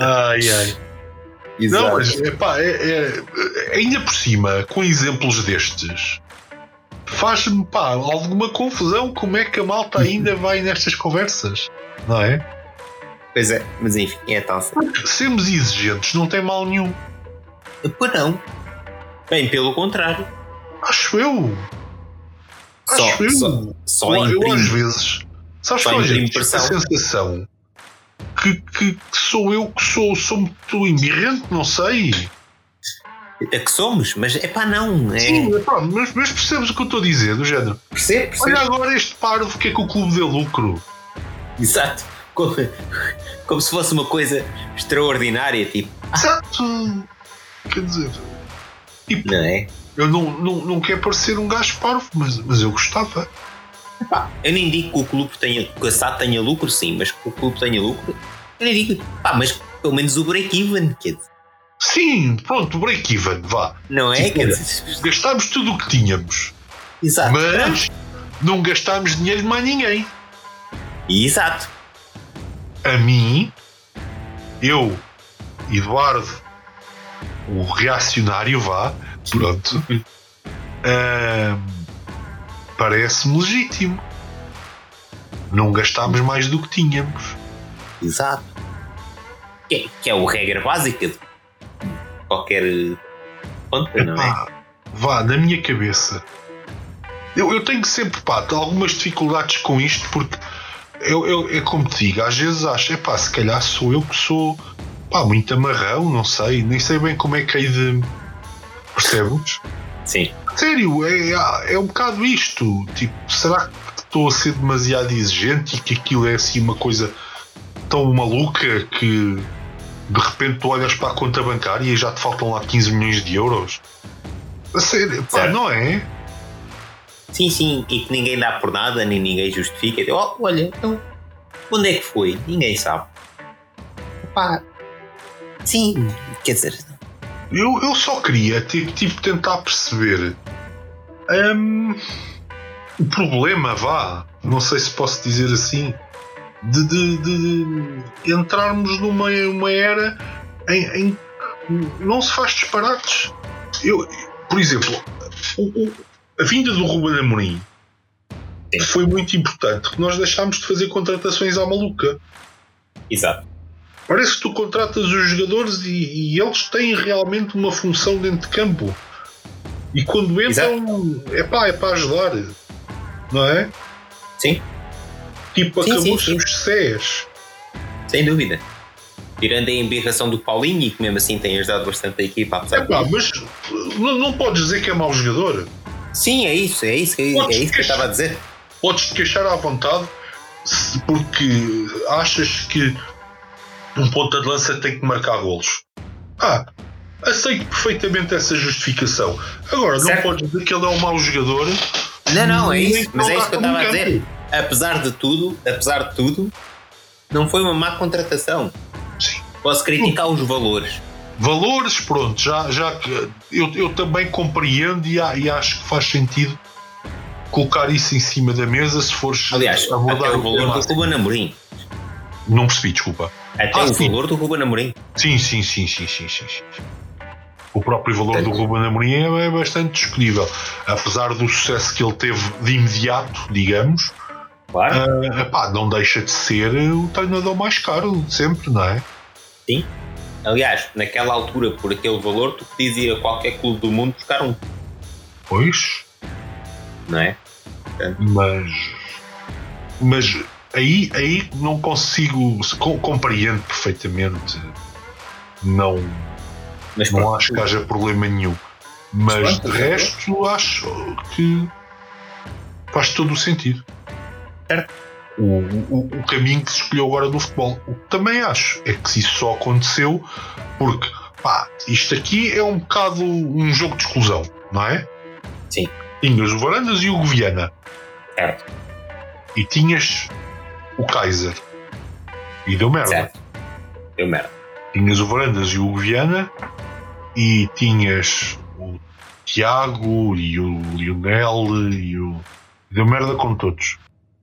ai ai. Exato. Não, mas epá, é, é- ainda por cima, com exemplos destes, faz-me pá, alguma confusão como é que a malta ainda vai nestas conversas, não é? Pois é, mas enfim, é tal. Sermos exigentes não tem mal nenhum, Pois não. Bem, pelo contrário. Acho eu. Só, Acho eu. só, só eu, eu às vezes, sabes Só qual é a sensação que, que, que sou eu que sou, sou muito embirrente, não sei. É que somos, mas é pá, não. É... Sim, epá, mas, mas percebes o que eu estou a dizer, do género. Percebe, percebe. Olha agora este parvo que é que o clube dê lucro. Exato. Como, como se fosse uma coisa extraordinária, tipo, Exato. Quer dizer, tipo, não é? Eu não, não, não quero parecer um gajo parvo, mas, mas eu gostava. Pá, eu nem digo que o clube tenha, que a SAD tenha lucro, sim, mas que o clube tenha lucro, eu nem digo, pá, mas pelo menos o break-even, quer dizer, Sim, pronto, break-even, vá. não é? Tipo, Quer dizer, Gastámos tudo o que tínhamos, exato. mas não gastámos dinheiro de mais ninguém. Exato. A mim, eu, Eduardo, o reacionário, vá, pronto, parece-me legítimo. Não gastámos mais do que tínhamos. Exato. Que, é- que é o regra básica de qualquer conta, não é? Vá, na minha cabeça. Eu, eu tenho sempre pá, algumas dificuldades com isto porque eu, eu, é como te digo, às vezes acho, epá, se calhar sou eu que sou pá, muito amarrão, não sei, nem sei bem como é que hei de. Percebes? Sim. Sério, é, é um bocado isto. Tipo, será que estou a ser demasiado exigente e que aquilo é assim uma coisa tão maluca que de repente tu olhas para a conta bancária e já te faltam lá 15 milhões de euros? A sério, pá, Certo. não é? Sim, sim, e que ninguém dá por nada, nem ninguém justifica. Oh, olha, então, onde é que foi? Ninguém sabe. Pá, sim, quer dizer, Eu, eu só queria tipo, tipo, tentar perceber hum, o problema, vá, não sei se posso dizer assim, de, de- de- entrarmos numa uma era em, em que não se faz disparates. Eu, por exemplo, o- o- a vinda do Ruben Amorim foi muito importante, que nós deixámos de fazer contratações à maluca. exato. Parece que tu contratas os jogadores e, e eles têm realmente uma função dentro de campo. E quando entram, é pá, é para ajudar. Não é? Sim, Tipo, acabou-se os Cés. sem dúvida. Tirando a embirração do Paulinho, e que mesmo assim tem ajudado bastante a equipa, apesar É pá, de. mas não, não podes dizer que é mau jogador. Sim, é isso, é isso, que- é, isso que eu estava a dizer. Podes te queixar à vontade porque achas que um ponta de lança tem que marcar golos. Ah, aceito perfeitamente essa justificação. Agora, não Certo. podes dizer que ele é um mau jogador. Não, não, é isso, mas é isso que eu não estava a dizer. Apesar de tudo, apesar de tudo, não foi uma má contratação. Sim. Posso criticar os valores. Valores, pronto, já, já que eu, eu também compreendo e, e acho que faz sentido colocar isso em cima da mesa se fores Aliás, até abordar o valor do. Ruben Amorim. Não percebi, desculpa. Até Ah, o sim. valor do Ruben Amorim. Sim, sim, sim, sim, sim, sim. sim. O próprio valor do Ruben Amorim é, é bastante discutível. Apesar do sucesso que ele teve de imediato, digamos, Claro. ah, epá, não deixa de ser o treinador mais caro de sempre, não é? Sim. Aliás, naquela altura, por aquele valor, tu podias ir a qualquer clube do mundo buscar um, Pois, não é? mas mas aí, aí não consigo com- compreendo perfeitamente não, Mas não pronto, acho que haja problema nenhum mas Pronto, de é. resto acho que faz todo o sentido Certo. o, o, o caminho que se escolheu agora do futebol o que também acho é que isso só aconteceu porque pá, isto aqui é um bocado um jogo de exclusão não é? Sim. tinhas o Varandas e o Goviana certo, e tinhas o Kaiser e deu merda. certo. Deu merda. Tinhas o Varandas e o Viana e tinhas o Tiago e o Lionel e o. Deu merda com todos.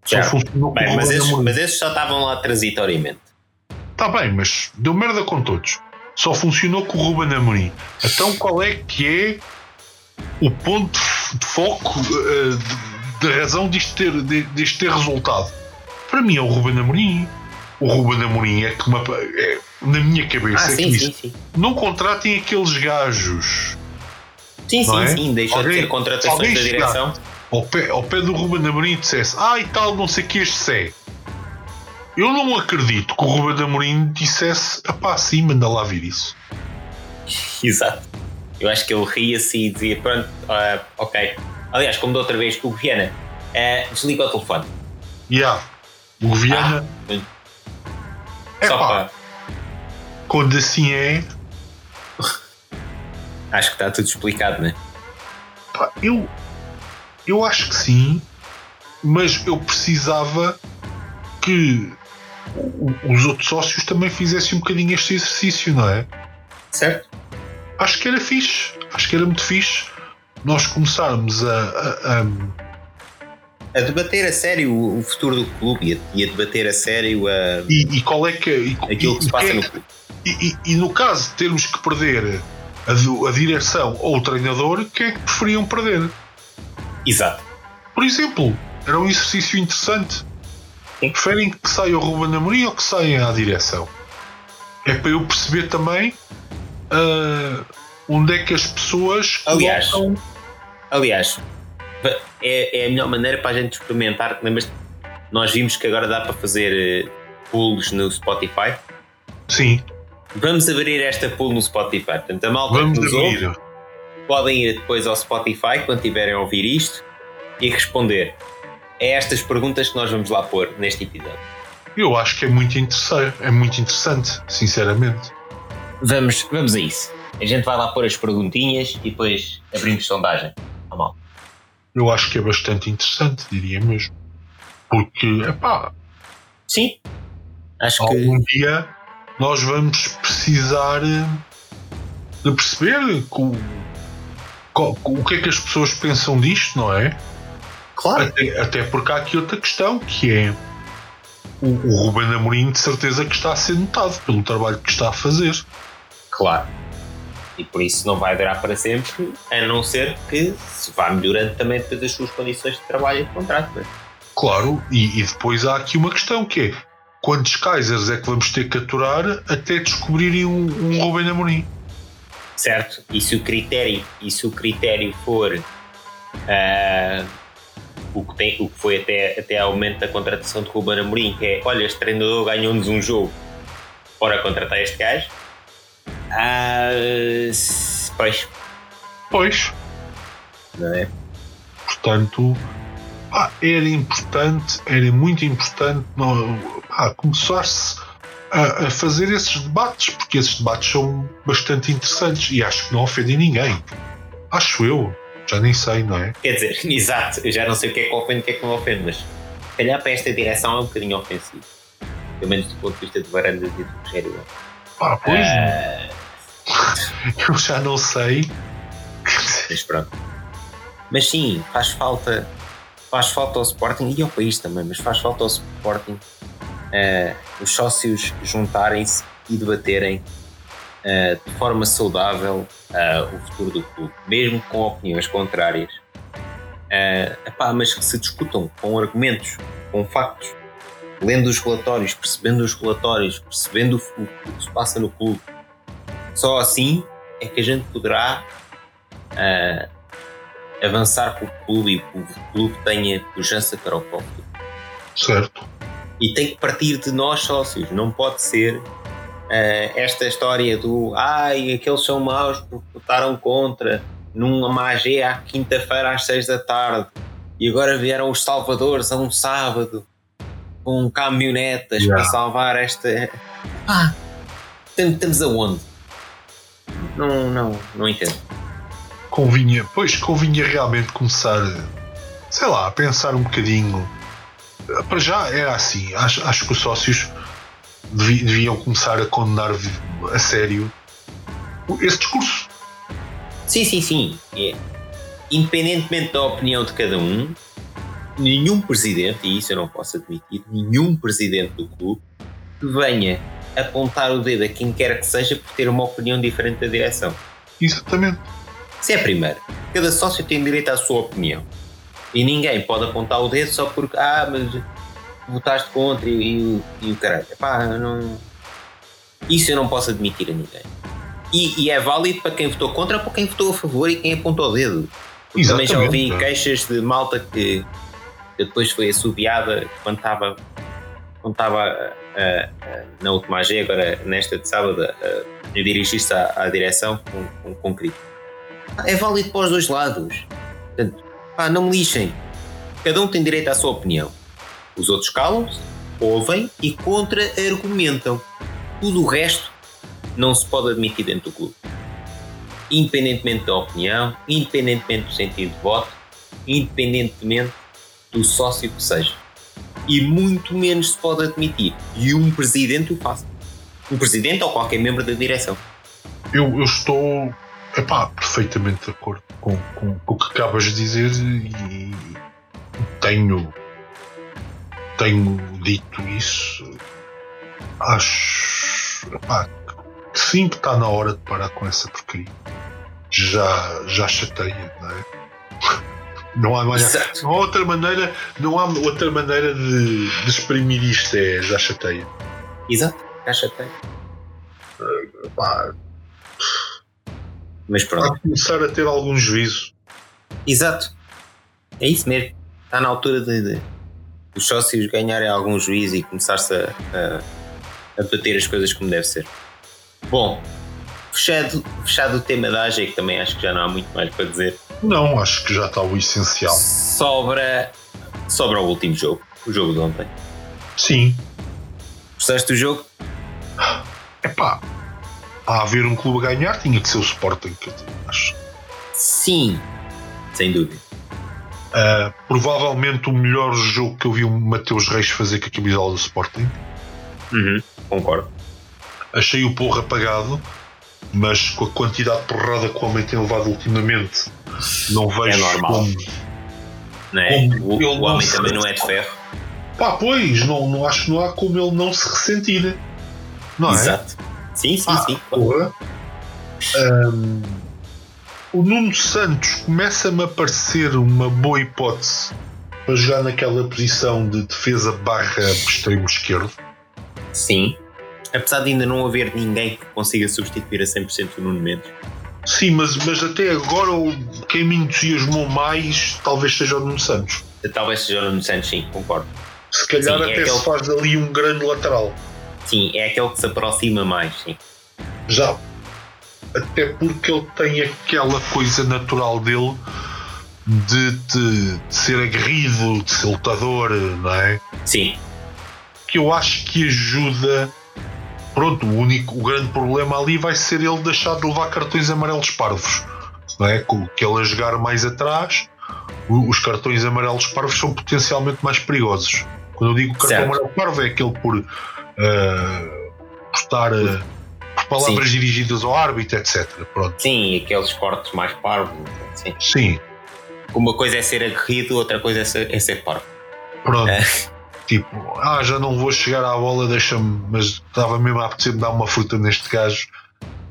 Só funcionou com Bem, o mas esses, mas esses só estavam lá transitoriamente. Tá bem, mas deu merda com todos. Só funcionou com o Ruben Amorim. Então qual é que é o ponto de foco eh, de- da razão disto ter, disto ter resultado? Para mim é o Ruben Amorim. O Ruben Amorim é que uma, é, na minha cabeça Ah, é que sim, diz, sim, sim. não contratem aqueles gajos Sim, sim, é? sim. Deixou Alguém- de ter contratações da direção. ao pé, ao pé do Ruben Amorim dissesse ah e tal, não sei que este é. Eu não acredito que o Ruben Amorim dissesse pá, sim, manda lá vir isso. Exato. Eu acho que ele ria-se e dizia: Pronto, ah, ok. Aliás, como da outra vez, o Viana ah, desliga o telefone. Yeah. O Viana, Ah, é só pá, quando assim é, Acho que está tudo explicado, né? pá, eu, eu acho que sim, mas eu precisava que os outros sócios também fizessem um bocadinho este exercício, não é? Certo? Acho que era fixe, acho que era muito fixe nós começarmos a, a, a a debater a sério o futuro do clube e a, a debater a sério a, e, e qual é que e, aquilo que se passa é, no clube. E, e, no caso de termos que perder a, a, direção ou o treinador, quem é que preferiam perder? Exato. Por exemplo, era um exercício interessante. Sim. Preferem que saia o Ruben Amorim ou que saia a direção? É para eu perceber também uh, onde é que as pessoas aliás, colocam... aliás é, é a melhor maneira para a gente experimentar. Lembras nós vimos que agora dá para fazer uh, pools no Spotify? Sim. Vamos abrir esta pool no Spotify. Portanto, a malta Vamos que nos ouve, podem ir depois ao Spotify quando tiverem a ouvir isto e responder a estas perguntas que nós vamos lá pôr neste episódio. Eu acho que é muito interessante, é muito interessante, sinceramente. Vamos, vamos a isso. A gente vai lá pôr as perguntinhas e depois abrimos sondagem. Eu acho que é bastante interessante, diria mesmo. Porque, epá. Sim. Acho algum que. dia nós vamos precisar eh, de perceber o, o que é que as pessoas pensam disto, não é? Claro. Até, até porque há aqui outra questão que é o, o Ruben Amorim de certeza que está a ser notado pelo trabalho que está a fazer. Claro e por isso não vai durar para sempre, a não ser que se vá melhorando também depois as suas condições de trabalho e de contrato. Mas... Claro, e, e, depois há aqui uma questão que é quantos Kaisers é que vamos ter que aturar até descobrirem um, um Rubem Amorim? Certo, e se o critério, e se o critério for uh, o, que tem, o que foi até, até ao momento da contratação de Ruben Amorim, que é olha, este treinador ganhou-nos um jogo, bora contratar este gajo ah, pois. Pois. Não é? Portanto, ah, era importante, era muito importante começar-se a, a, fazer esses debates, porque esses debates são bastante interessantes e acho que não ofendem ninguém. Acho eu. Já nem sei, não é? Quer dizer, exato, eu já não sei o que é que ofende e o que é que não ofende, mas calhar para esta direção é um bocadinho ofensivo. Pelo menos do ponto de vista de varandas e de Rogério. Pois. Uh, Eu já não sei. Mas pronto. Mas sim, faz falta. Faz falta ao Sporting e ao país também, mas faz falta ao Sporting uh, os sócios juntarem-se e debaterem uh, de forma saudável uh, o futuro do clube, mesmo com opiniões contrárias. Epá, mas que se discutam com argumentos, com factos, lendo os relatórios, percebendo os relatórios, percebendo o, o que se passa no clube só assim é que a gente poderá uh, avançar para o clube e o clube tenha pujança para o próprio. Certo. E tem que partir de nós sócios, não pode ser uh, esta história do ai, aqueles são maus porque votaram contra numa magé à quinta-feira às seis da tarde e agora vieram os salvadores a um sábado com caminhonetas yeah. para salvar esta. Ah, estamos aonde? Não, não, não entendo. Convinha, pois, convinha realmente começar, sei lá, a pensar um bocadinho. Para já era assim, acho, acho que os sócios deviam começar a condenar a sério esse discurso. Sim, sim, sim. É. Independentemente da opinião de cada um, nenhum presidente, e isso eu não posso admitir, nenhum presidente do clube venha apontar o dedo a quem quer que seja por ter uma opinião diferente da direção. Exatamente. Se é a primeira. Cada sócio tem direito à sua opinião. E ninguém pode apontar o dedo só porque, ah, mas votaste contra e, e, e o caralho. Epá, não... Isso eu não posso admitir a ninguém. E, e, é válido para quem votou contra ou para quem votou a favor e quem apontou o dedo. Também já ouvi queixas de malta que, que depois foi assobiada quando estava quando estava uh, uh, na última AG, agora nesta de sábado, uh, dirigir-se à, à, direção com, com, com. É válido para os dois lados. Portanto, pá, não me lixem. Cada um tem direito à sua opinião. Os outros calam-se, ouvem e contra-argumentam. Tudo o resto não se pode admitir dentro do clube. Independentemente da opinião, independentemente do sentido de voto, independentemente do sócio que seja. E muito menos se pode admitir. E um presidente o faça. Um presidente ou qualquer membro da direção. Eu, eu estou epá, perfeitamente de acordo com, com, com o que acabas de dizer e tenho, tenho dito isso. Acho epá, que sim que está na hora de parar com essa porcaria. Já, já chateia, não é? Não há, não há outra maneira, não há outra maneira de, de exprimir isto, é já chateia. Exato, já chateia. Uh, pá, mas pronto. Vai começar a ter algum juízo. Exato. É isso mesmo. Está na altura de, de os sócios ganharem algum juízo e começar-se a, a, a bater as coisas como deve ser. Bom, fechado, fechado o tema da AG, que também acho que já não há muito mais para dizer. Não, acho que já está o essencial. Sobra, sobra o último jogo, o jogo de ontem. Sim. Gostaste do jogo? Epá, a haver um clube a ganhar, tinha que ser o Sporting, que eu acho. Sim, sem dúvida. Uh, provavelmente o melhor jogo que eu vi o Mateus Reis fazer com a camisola do Sporting. Uhum, concordo. Achei o porro apagado, mas com a quantidade de porrada que o homem tem levado ultimamente, não vejo é normal. como. Não é? Como o, o homem também não é de ferro. Pá, pois, não, não acho que não há como ele não se ressentir. Não Exato. é? Sim, sim, ah, sim. Porra. Um, o Nuno Santos começa-me a parecer uma boa hipótese para jogar naquela posição de defesa barra extremo esquerdo. Sim. Apesar de ainda não haver ninguém que consiga substituir a 100% o Nuno Mendes. Sim, mas, mas até agora quem me entusiasmou mais talvez seja o Nuno Santos. Talvez seja o Nuno Santos, sim, concordo. Se calhar sim, até é aquele... se faz ali um grande lateral. Sim, é aquele que se aproxima mais, sim. Já. Até porque ele tem aquela coisa natural dele de, de, de ser aguerrido, de ser lutador, não é? Sim. Que eu acho que ajuda. Pronto, o único, o grande problema ali vai ser ele deixar de levar cartões amarelos parvos, não é? Que ele a jogar mais atrás, os cartões amarelos parvos são potencialmente mais perigosos. Quando eu digo cartão certo. amarelo parvo é aquele por uh, por estar uh, por palavras sim. dirigidas ao árbitro, etc. Pronto. Sim, aqueles cortes mais parvos. Sim. sim. Uma coisa é ser aguerrido, outra coisa é ser, é ser parvo. Pronto. Tipo, ah, já não vou chegar à bola, deixa-me, mas estava mesmo a apetecer-me dar uma fruta neste gajo.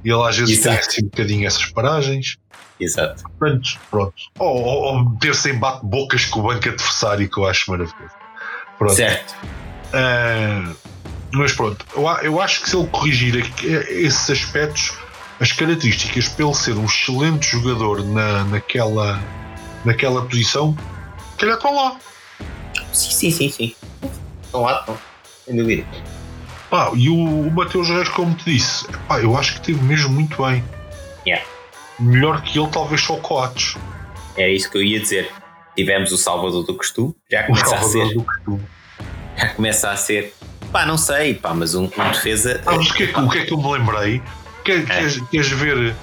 E ele às vezes Exato. tem assim um bocadinho essas paragens. Exato. Pronto, pronto. Ou, ou, ou meter-se em bate-bocas com o banco adversário, que eu acho maravilhoso. Pronto. Certo. Uh, mas pronto, eu, eu acho que se ele corrigir esses aspectos, as características ele ser um excelente jogador na, naquela, naquela posição, que ele estão lá. Sim, sim, sim, sim. Estão lá, estão. Sem dúvida. Pá, e o, o Mateus Reis, como te disse, pá, eu acho que teve mesmo muito bem. Yeah. Melhor que ele, talvez só Coates. É isso que eu ia dizer. Tivemos o Salvador do Costume, já começa a ser. Já começa a ser Pá, não sei, pá, mas um, um defesa. Ah, mas o que, é que, o que é que eu me lembrei? Quer, é. queres, queres ver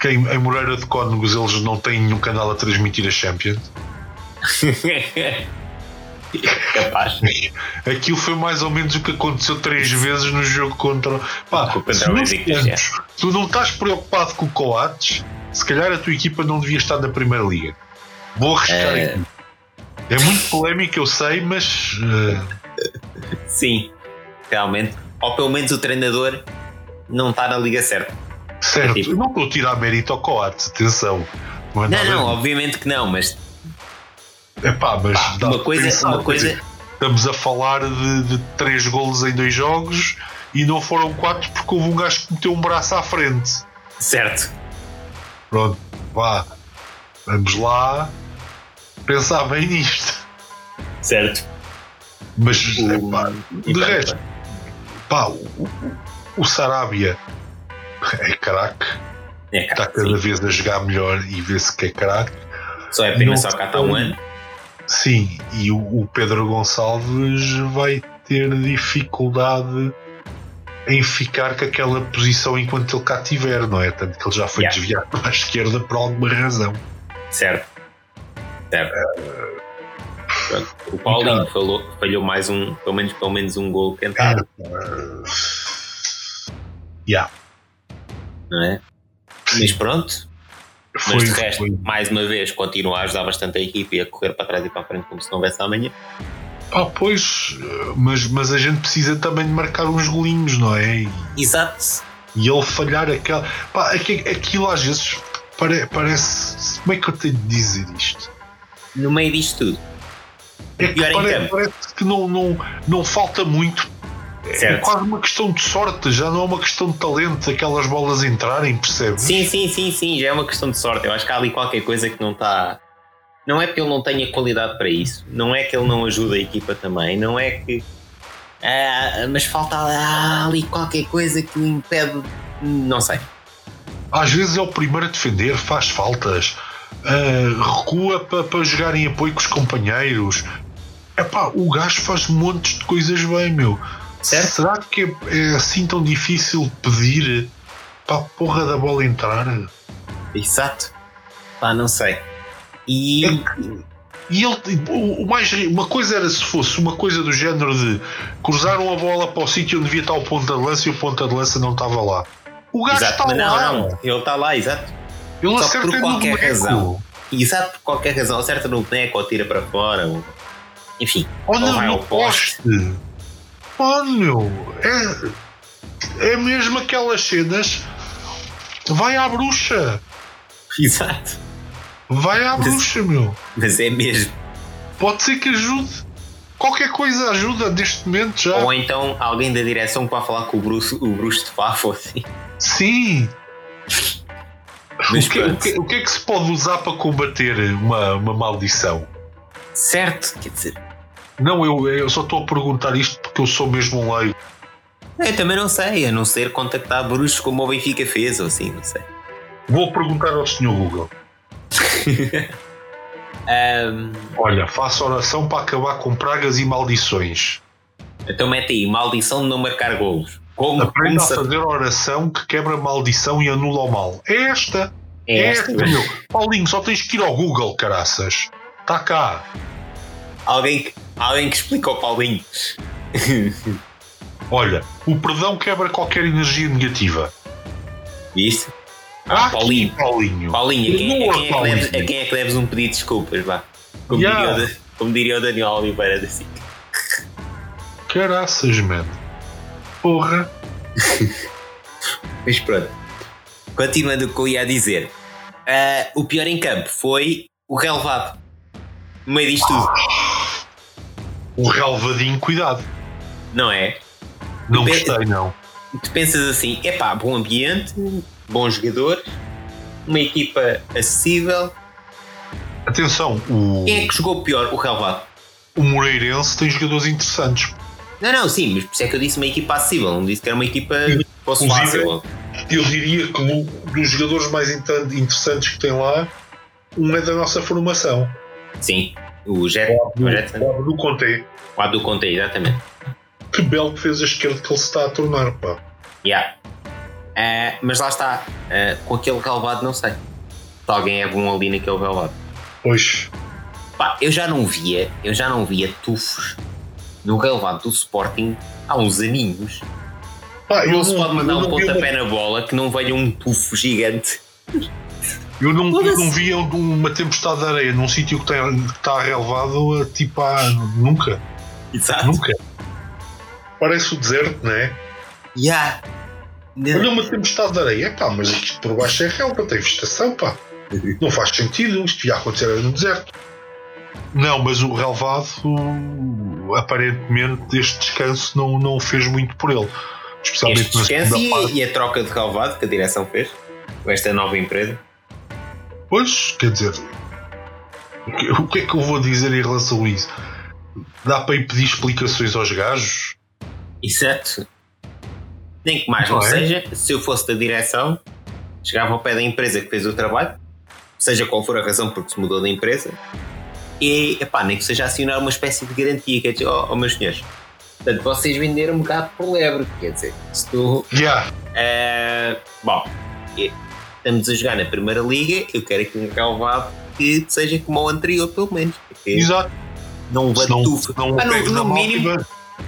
que em, em Moreira de Cónegos eles não têm nenhum canal a transmitir a Champions? Capaz. Aquilo foi mais ou menos o que aconteceu três vezes no jogo contra. Pá, se não, tens, tu não estás preocupado com o Coates, se calhar a tua equipa não devia estar na Primeira Liga. Vou arriscar é... aqui. É muito polémico, eu sei, mas. Uh... Sim realmente. Ou pelo menos o treinador não está na liga certa. Certo, é tipo... não estou a tirar mérito ao Coates, atenção. Não, não, não obviamente que não, mas. É pá, mas pá, uma coisa, pensar, uma coisa. Estamos a falar de, de três golos em dois jogos e não foram quatro porque houve um gajo que meteu um braço à frente. Certo. Pronto, vá. Vamos lá pensar bem nisto. Certo. Mas, o... epá, de resto, pá, o, o Sarabia é craque. É está cada sim. vez a jogar melhor e vê-se que é craque. Só é pena só cá está um ano. Sim, e o, o, Pedro Gonçalves vai ter dificuldade em ficar com aquela posição enquanto ele cá estiver, não é? Tanto que ele já foi yeah. desviado para a esquerda por alguma razão. Certo. Certo. Uh, Pronto. O Paulinho falou, falhou mais um, pelo menos, pelo menos um gol cantado, Uh, yeah. não é? Mas pronto, Foi, mas de resto, foi. mais uma vez, continua a ajudar bastante a equipe e a correr para trás e para a frente como se não houvesse amanhã. Ah, pois, mas, mas a gente precisa também de marcar uns golinhos, não é? E, Exato. e ele falhar aquela. Pá, aqui- aquilo às vezes pare- parece. Como é que eu tenho de dizer isto? No meio disto tudo. É que pare- parece que não, não, não falta muito. É Certo. quase uma questão de sorte, já não é uma questão de talento, aquelas bolas entrarem, percebes? Sim, sim, sim, sim, já é uma questão de sorte. Eu acho que há ali qualquer coisa que não está. Não é porque ele não tenha qualidade para isso, não é que ele não ajuda a equipa também, não é que. Ah, mas falta ah, ali qualquer coisa que o impede. Não sei. Às vezes é o primeiro a defender, faz faltas, ah, recua para para jogar em apoio com os companheiros. Epá, o gajo faz montes de coisas bem, meu. Certo? Será que é, é assim tão difícil pedir para a porra da bola entrar? Exato. Pá, não sei. E. É E ele, o, o mais, uma coisa era se fosse uma coisa do género de cruzaram a bola para o sítio onde devia estar o ponta de lança e o ponta de lança não estava lá. O gajo está não, lá. não. Ele está lá, exato. Ele Só acerta por qualquer razão. Exato, por qualquer razão. Acerta no boneco ou tira para fora. Ou... Enfim. Ou ou não, vai ao poste. poste. Meu. É, é mesmo aquelas cenas. Vai à bruxa. Exato. Vai à Mas- bruxa, meu. Mas é mesmo. Pode ser que ajude. Qualquer coisa ajuda neste momento já. Ou então alguém da direção que vai falar com o Bruce, o Bruce de Fafo assim. Sim. Mas o, que, o, que, o que é que se pode usar para combater uma, uma maldição? Certo, quer dizer. Não, eu, eu só estou a perguntar isto porque eu sou mesmo um leigo. Eu também não sei, a não ser contactar bruxos como o Benfica fez, ou assim, não sei. Vou perguntar ao Sr. Google. Ahm, Olha, faça oração para acabar com pragas e maldições. então mete aí, maldição de não marcar golos. Como, Aprenda como a fazer oração que quebra maldição e anula o mal. É esta. é esta? meu. Paulinho, só tens que ir ao Google, caraças. Está cá. Alguém, que- alguém que explica ao Paulinho. Olha, o perdão quebra qualquer energia negativa. Viste? Ah, Paulinho. Paulinho. Paulinho, a quem, a, quem é que Paulinho. deves, a quem é que deves um pedido de desculpas, vá? Como, Yeah. diria, o, como diria o Daniel Oliveira da SIC. Caraças, man. Porra. Mas pronto. Continuando o que eu ia dizer. Ah, o pior em campo foi o relevado. No meio disto tudo, O relvadinho, cuidado. não é? Não Depende- gostei, não. Tu pensas assim, epá, bom ambiente, bons jogadores, uma equipa acessível. Atenção, o, Quem é que jogou pior? O relevado. o Moreirense tem jogadores interessantes. Não, não, sim, mas por isso é que eu disse uma equipa acessível, não disse que era uma equipa fosse fácil. Eu diria que um dos jogadores mais inter- interessantes que tem lá, um é da nossa formação. Sim, o Jet, o Jet, O Abdu Conte. o Abdu Conte, exatamente. Que belo que fez a esquerda que ele se está a tornar, pá. Yeah. Ah, mas lá está, ah, com aquele relevado não sei. Se alguém é bom ali naquele relevado. Pois. Pá, eu já não via, eu já não via tufos no relevado do Sporting há uns aninhos. Pá, não se pode mandar um pontapé uma- na bola que não venha um tufo gigante. Eu não, eu não via uma tempestade de areia num sítio que, está relevado tipo há nunca. Exato. Nunca. Parece o deserto, não é? Yeah. Olha uma tempestade de areia, pá, mas isto por baixo é relva, tem vegetação, pá. Não faz sentido, isto ia acontecer no deserto. Não, mas o relevado, aparentemente, este descanso não, não fez muito por ele. Especialmente Este na descanso e, e a troca de relevado que a direção fez com esta nova empresa. Pois, quer dizer, o que, é que eu vou dizer em relação a isso? Dá para ir pedir explicações aos gajos? Exato. Nem que mais não Não é? seja, se eu fosse da direção, chegava ao pé da empresa que fez o trabalho, seja qual for a razão porque se mudou da empresa, e epá, nem que seja acionar uma espécie de garantia, quer dizer, oh, oh meus senhores, portanto vocês venderam um gato por lebre, quer dizer, se tu. Já, eh, bom, estamos a jogar na Primeira Liga, eu quero aqui um relevado que seja como o anterior, pelo menos. Exato. Não Se não, não Pá, o no, mínimo,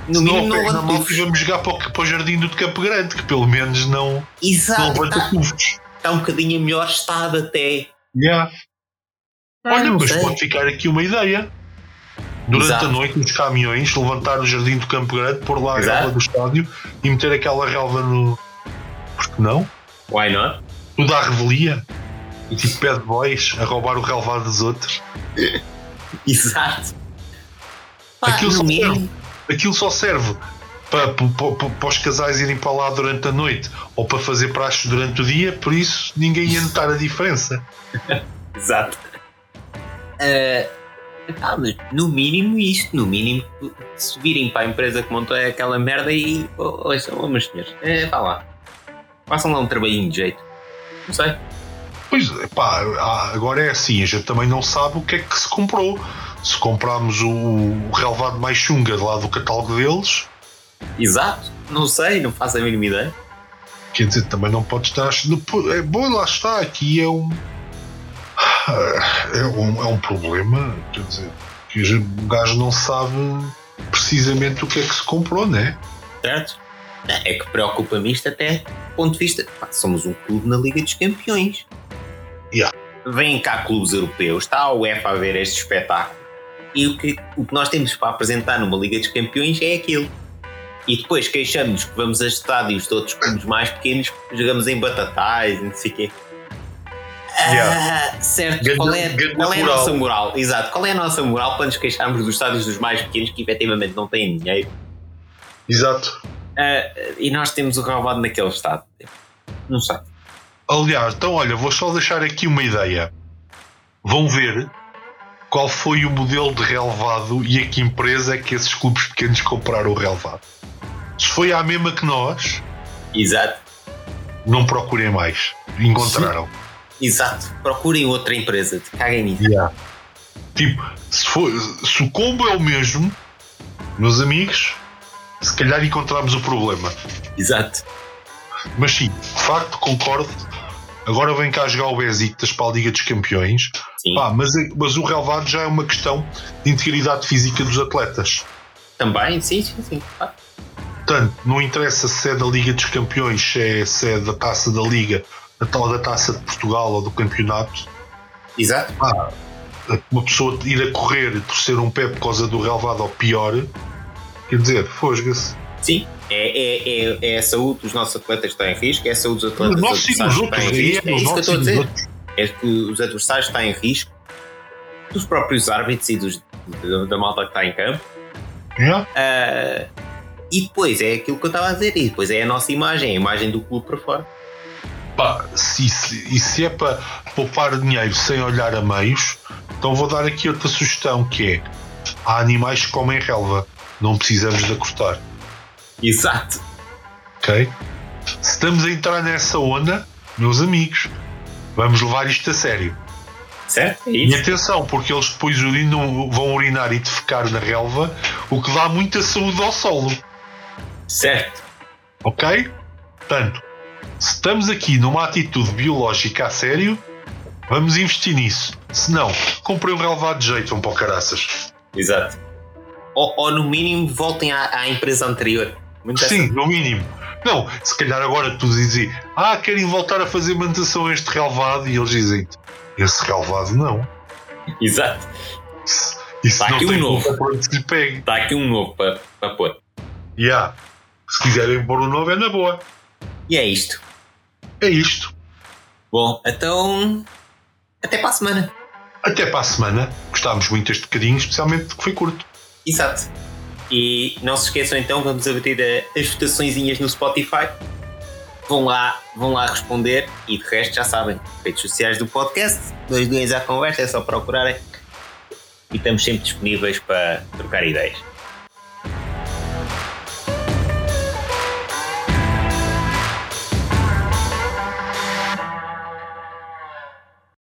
no se não mínimo não e batufos. vamos jogar para o, para o jardim do Campo Grande, que pelo menos não, não levanta está custos. tá um bocadinho em melhor estado até. Yeah. Ah, Olha, não mas sei. pode ficar aqui uma ideia. Durante Exato. a noite, os caminhões, levantar o jardim do Campo Grande, pôr lá a Exato. relva do estádio e meter aquela relva no. Porque não? Why not? Tudo à revelia. E tipo bad boys a roubar o relvado dos outros. Exato. Pá, Aquilo só mínimo, Aquilo só serve para, para, para- para os casais irem para lá durante a noite ou para fazer praxes durante o dia, por isso ninguém ia notar a diferença. Exato. Eh, pá, mas no mínimo isto, no mínimo, se virem para a empresa que montou aquela merda e oh, ouçam, oh, meus senhores, é, vá lá. Façam lá um trabalhinho de jeito. Não sei. Pois, pá, ah, agora é assim, a gente também não sabe o que é que se comprou. Se comprámos o, o relevado mais chunga lá do catálogo deles, Exato. Não sei, não faço a mínima ideia. quer dizer, também não pode estar. É bom, lá está, aqui é um. É um, é um problema, quer dizer, que o gajo não sabe precisamente o que é que se comprou, né? Certo? É que preocupa-me isto até do ponto de vista. pá, somos um clube na Liga dos Campeões. Yeah. Vêm cá clubes europeus, está a UEFA a ver este espetáculo. E o que, o que nós temos para apresentar numa Liga dos Campeões é aquilo. E depois queixamos que vamos a estádios de outros clubes mais pequenos, jogamos em batatais não sei o quê. Ah, certo, Ganda- qual é, qual é a moral. nossa moral? Exato, qual é a nossa moral para nos queixarmos dos estádios dos mais pequenos que efetivamente não têm dinheiro? Exato. Ah, e nós temos o relvado naquele estado. Não sei. Aliás, então olha, vou só deixar aqui uma ideia. Vão ver qual foi o modelo de relevado e a que empresa é que esses clubes pequenos compraram o relevado. Se foi a mesma que nós, Exato, não procurem mais. Encontraram. exato. Procurem outra empresa, caguem nisso. Yeah. Tipo, se, for, se o combo é o mesmo, meus amigos, se calhar encontramos o problema. Exato. Mas sim, de facto, concordo. Agora vem cá jogar o Besiktas para a Liga dos Campeões. Pá, mas, mas o relevado já é uma questão de integridade física dos atletas. Também, sim, sim, sim. Ah, Portanto, não interessa se é da Liga dos Campeões, se é, se é da taça da Liga, da tal da taça de Portugal ou do campeonato. Exato. Pá, uma pessoa ir a correr e torcer um pé por causa do relevado ou pior, quer dizer, fosga-se. Sim. É, é, é, é a saúde dos nossos atletas que está em risco, é a saúde dos atletas Os dos adversários que outros, está em risco. é, É os isso que eu estou a dizer. É que os adversários estão em risco, dos próprios árbitros e dos, da, da malta que está em campo. Yeah? Ah, e depois é aquilo que eu estava a dizer, e depois é a nossa imagem, a imagem do clube para fora. Pá, se, se- e se é para poupar dinheiro sem olhar a meios, então vou dar aqui outra sugestão que é há animais que comem relva, não precisamos de cortar, Exato. ok? Se estamos a entrar nessa onda, meus amigos, vamos levar isto a sério. Certo? É E atenção, porque eles depois urinam, vão urinar e defecar na relva, o que dá muita saúde ao solo, Certo. ok? Portanto, se estamos aqui numa atitude biológica a sério, vamos investir nisso. Se não, comprei um relevado de jeito, vão para o caraças. Exato. Ou, ou no mínimo voltem à, à empresa anterior. Muito Sim, no mínimo. Não, se calhar agora tu dizes, ah, querem voltar a fazer manutenção a este relevado, e eles dizem, esse relevado não. Exato. Isso isso Tá não aqui um novo. Está aqui um novo para, para pôr. Yeah. Se quiserem pôr o novo, é na boa. E é isto. É isto. Bom, então. Até para a semana. Até para a semana. Gostámos muito deste bocadinho, especialmente porque foi curto. Exato. E não se esqueçam então, vamos abrir a- as votaçõezinhas no Spotify. Vão lá, vão lá responder e de resto já sabem, redes sociais do podcast, dois dois à conversa, é só procurarem. E estamos sempre disponíveis para trocar ideias.